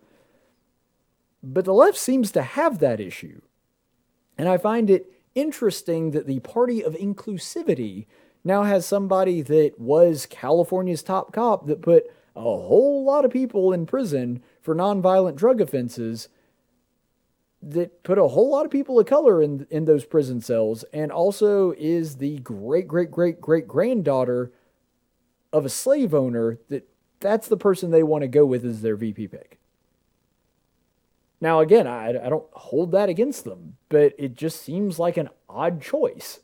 But the left seems to have that issue. And I find it interesting that the party of inclusivity now has somebody that was California's top cop that put a whole lot of people in prison for nonviolent drug offenses that put a whole lot of people of color in in those prison cells and also is the great great great great granddaughter of a slave owner that that's the person they want to go with as their VP pick. Now again, I I don't hold that against them, but it just seems like an odd choice.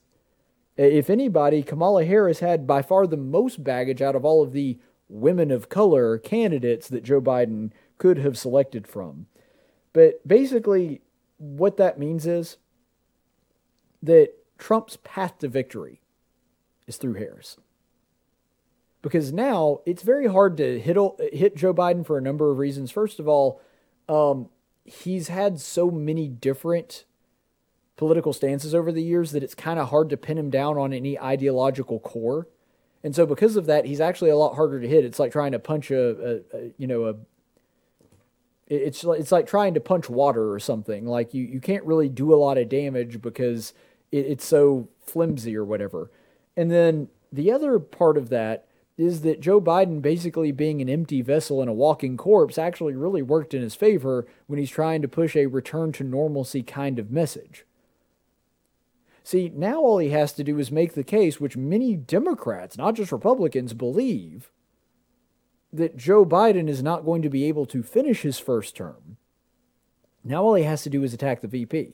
If anybody, Kamala Harris had by far the most baggage out of all of the women of color candidates that Joe Biden could have selected from. But basically, what that means is that Trump's path to victory is through Harris. Because now it's very hard to hit, hit Joe Biden for a number of reasons. First of all, um, he's had so many different political stances over the years that it's kind of hard to pin him down on any ideological core. And so because of that, he's actually a lot harder to hit. It's like trying to punch a, a, a you know a it's it's like trying to punch water or something. Like you you can't really do a lot of damage because it, it's so flimsy or whatever. And then the other part of that is that Joe Biden basically being an empty vessel and a walking corpse actually really worked in his favor when he's trying to push a return to normalcy kind of message. See, now all he has to do is make the case, which many Democrats, not just Republicans, believe that Joe Biden is not going to be able to finish his first term. Now all he has to do is attack the VP.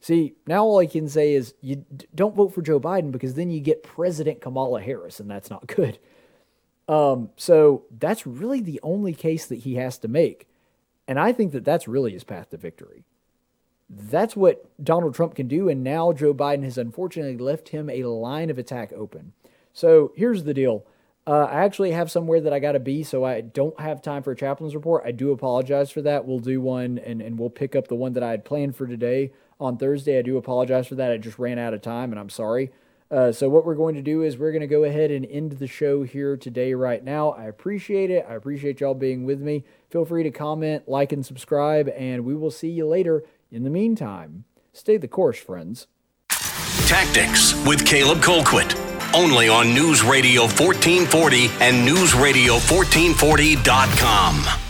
See, now all I can say is you don't vote for Joe Biden because then you get President Kamala Harris, and that's not <laughs> good. Um, so that's really the only case that he has to make. And I think that that's really his path to victory. That's what Donald Trump can do. And now Joe Biden has unfortunately left him a line of attack open. So here's the deal. Uh, I actually have somewhere that I got to be, so I don't have time for a chaplain's report. I do apologize for that. We'll do one and, and we'll pick up the one that I had planned for today on Thursday. I do apologize for that. I just ran out of time and I'm sorry. Uh, so, what we're going to do is we're going to go ahead and end the show here today, right now. I appreciate it. I appreciate y'all being with me. Feel free to comment, like, and subscribe, and we will see you later. In the meantime, stay the course, friends. Tactics with Caleb Colquitt. Only on News Radio 1440 and NewsRadio1440.com.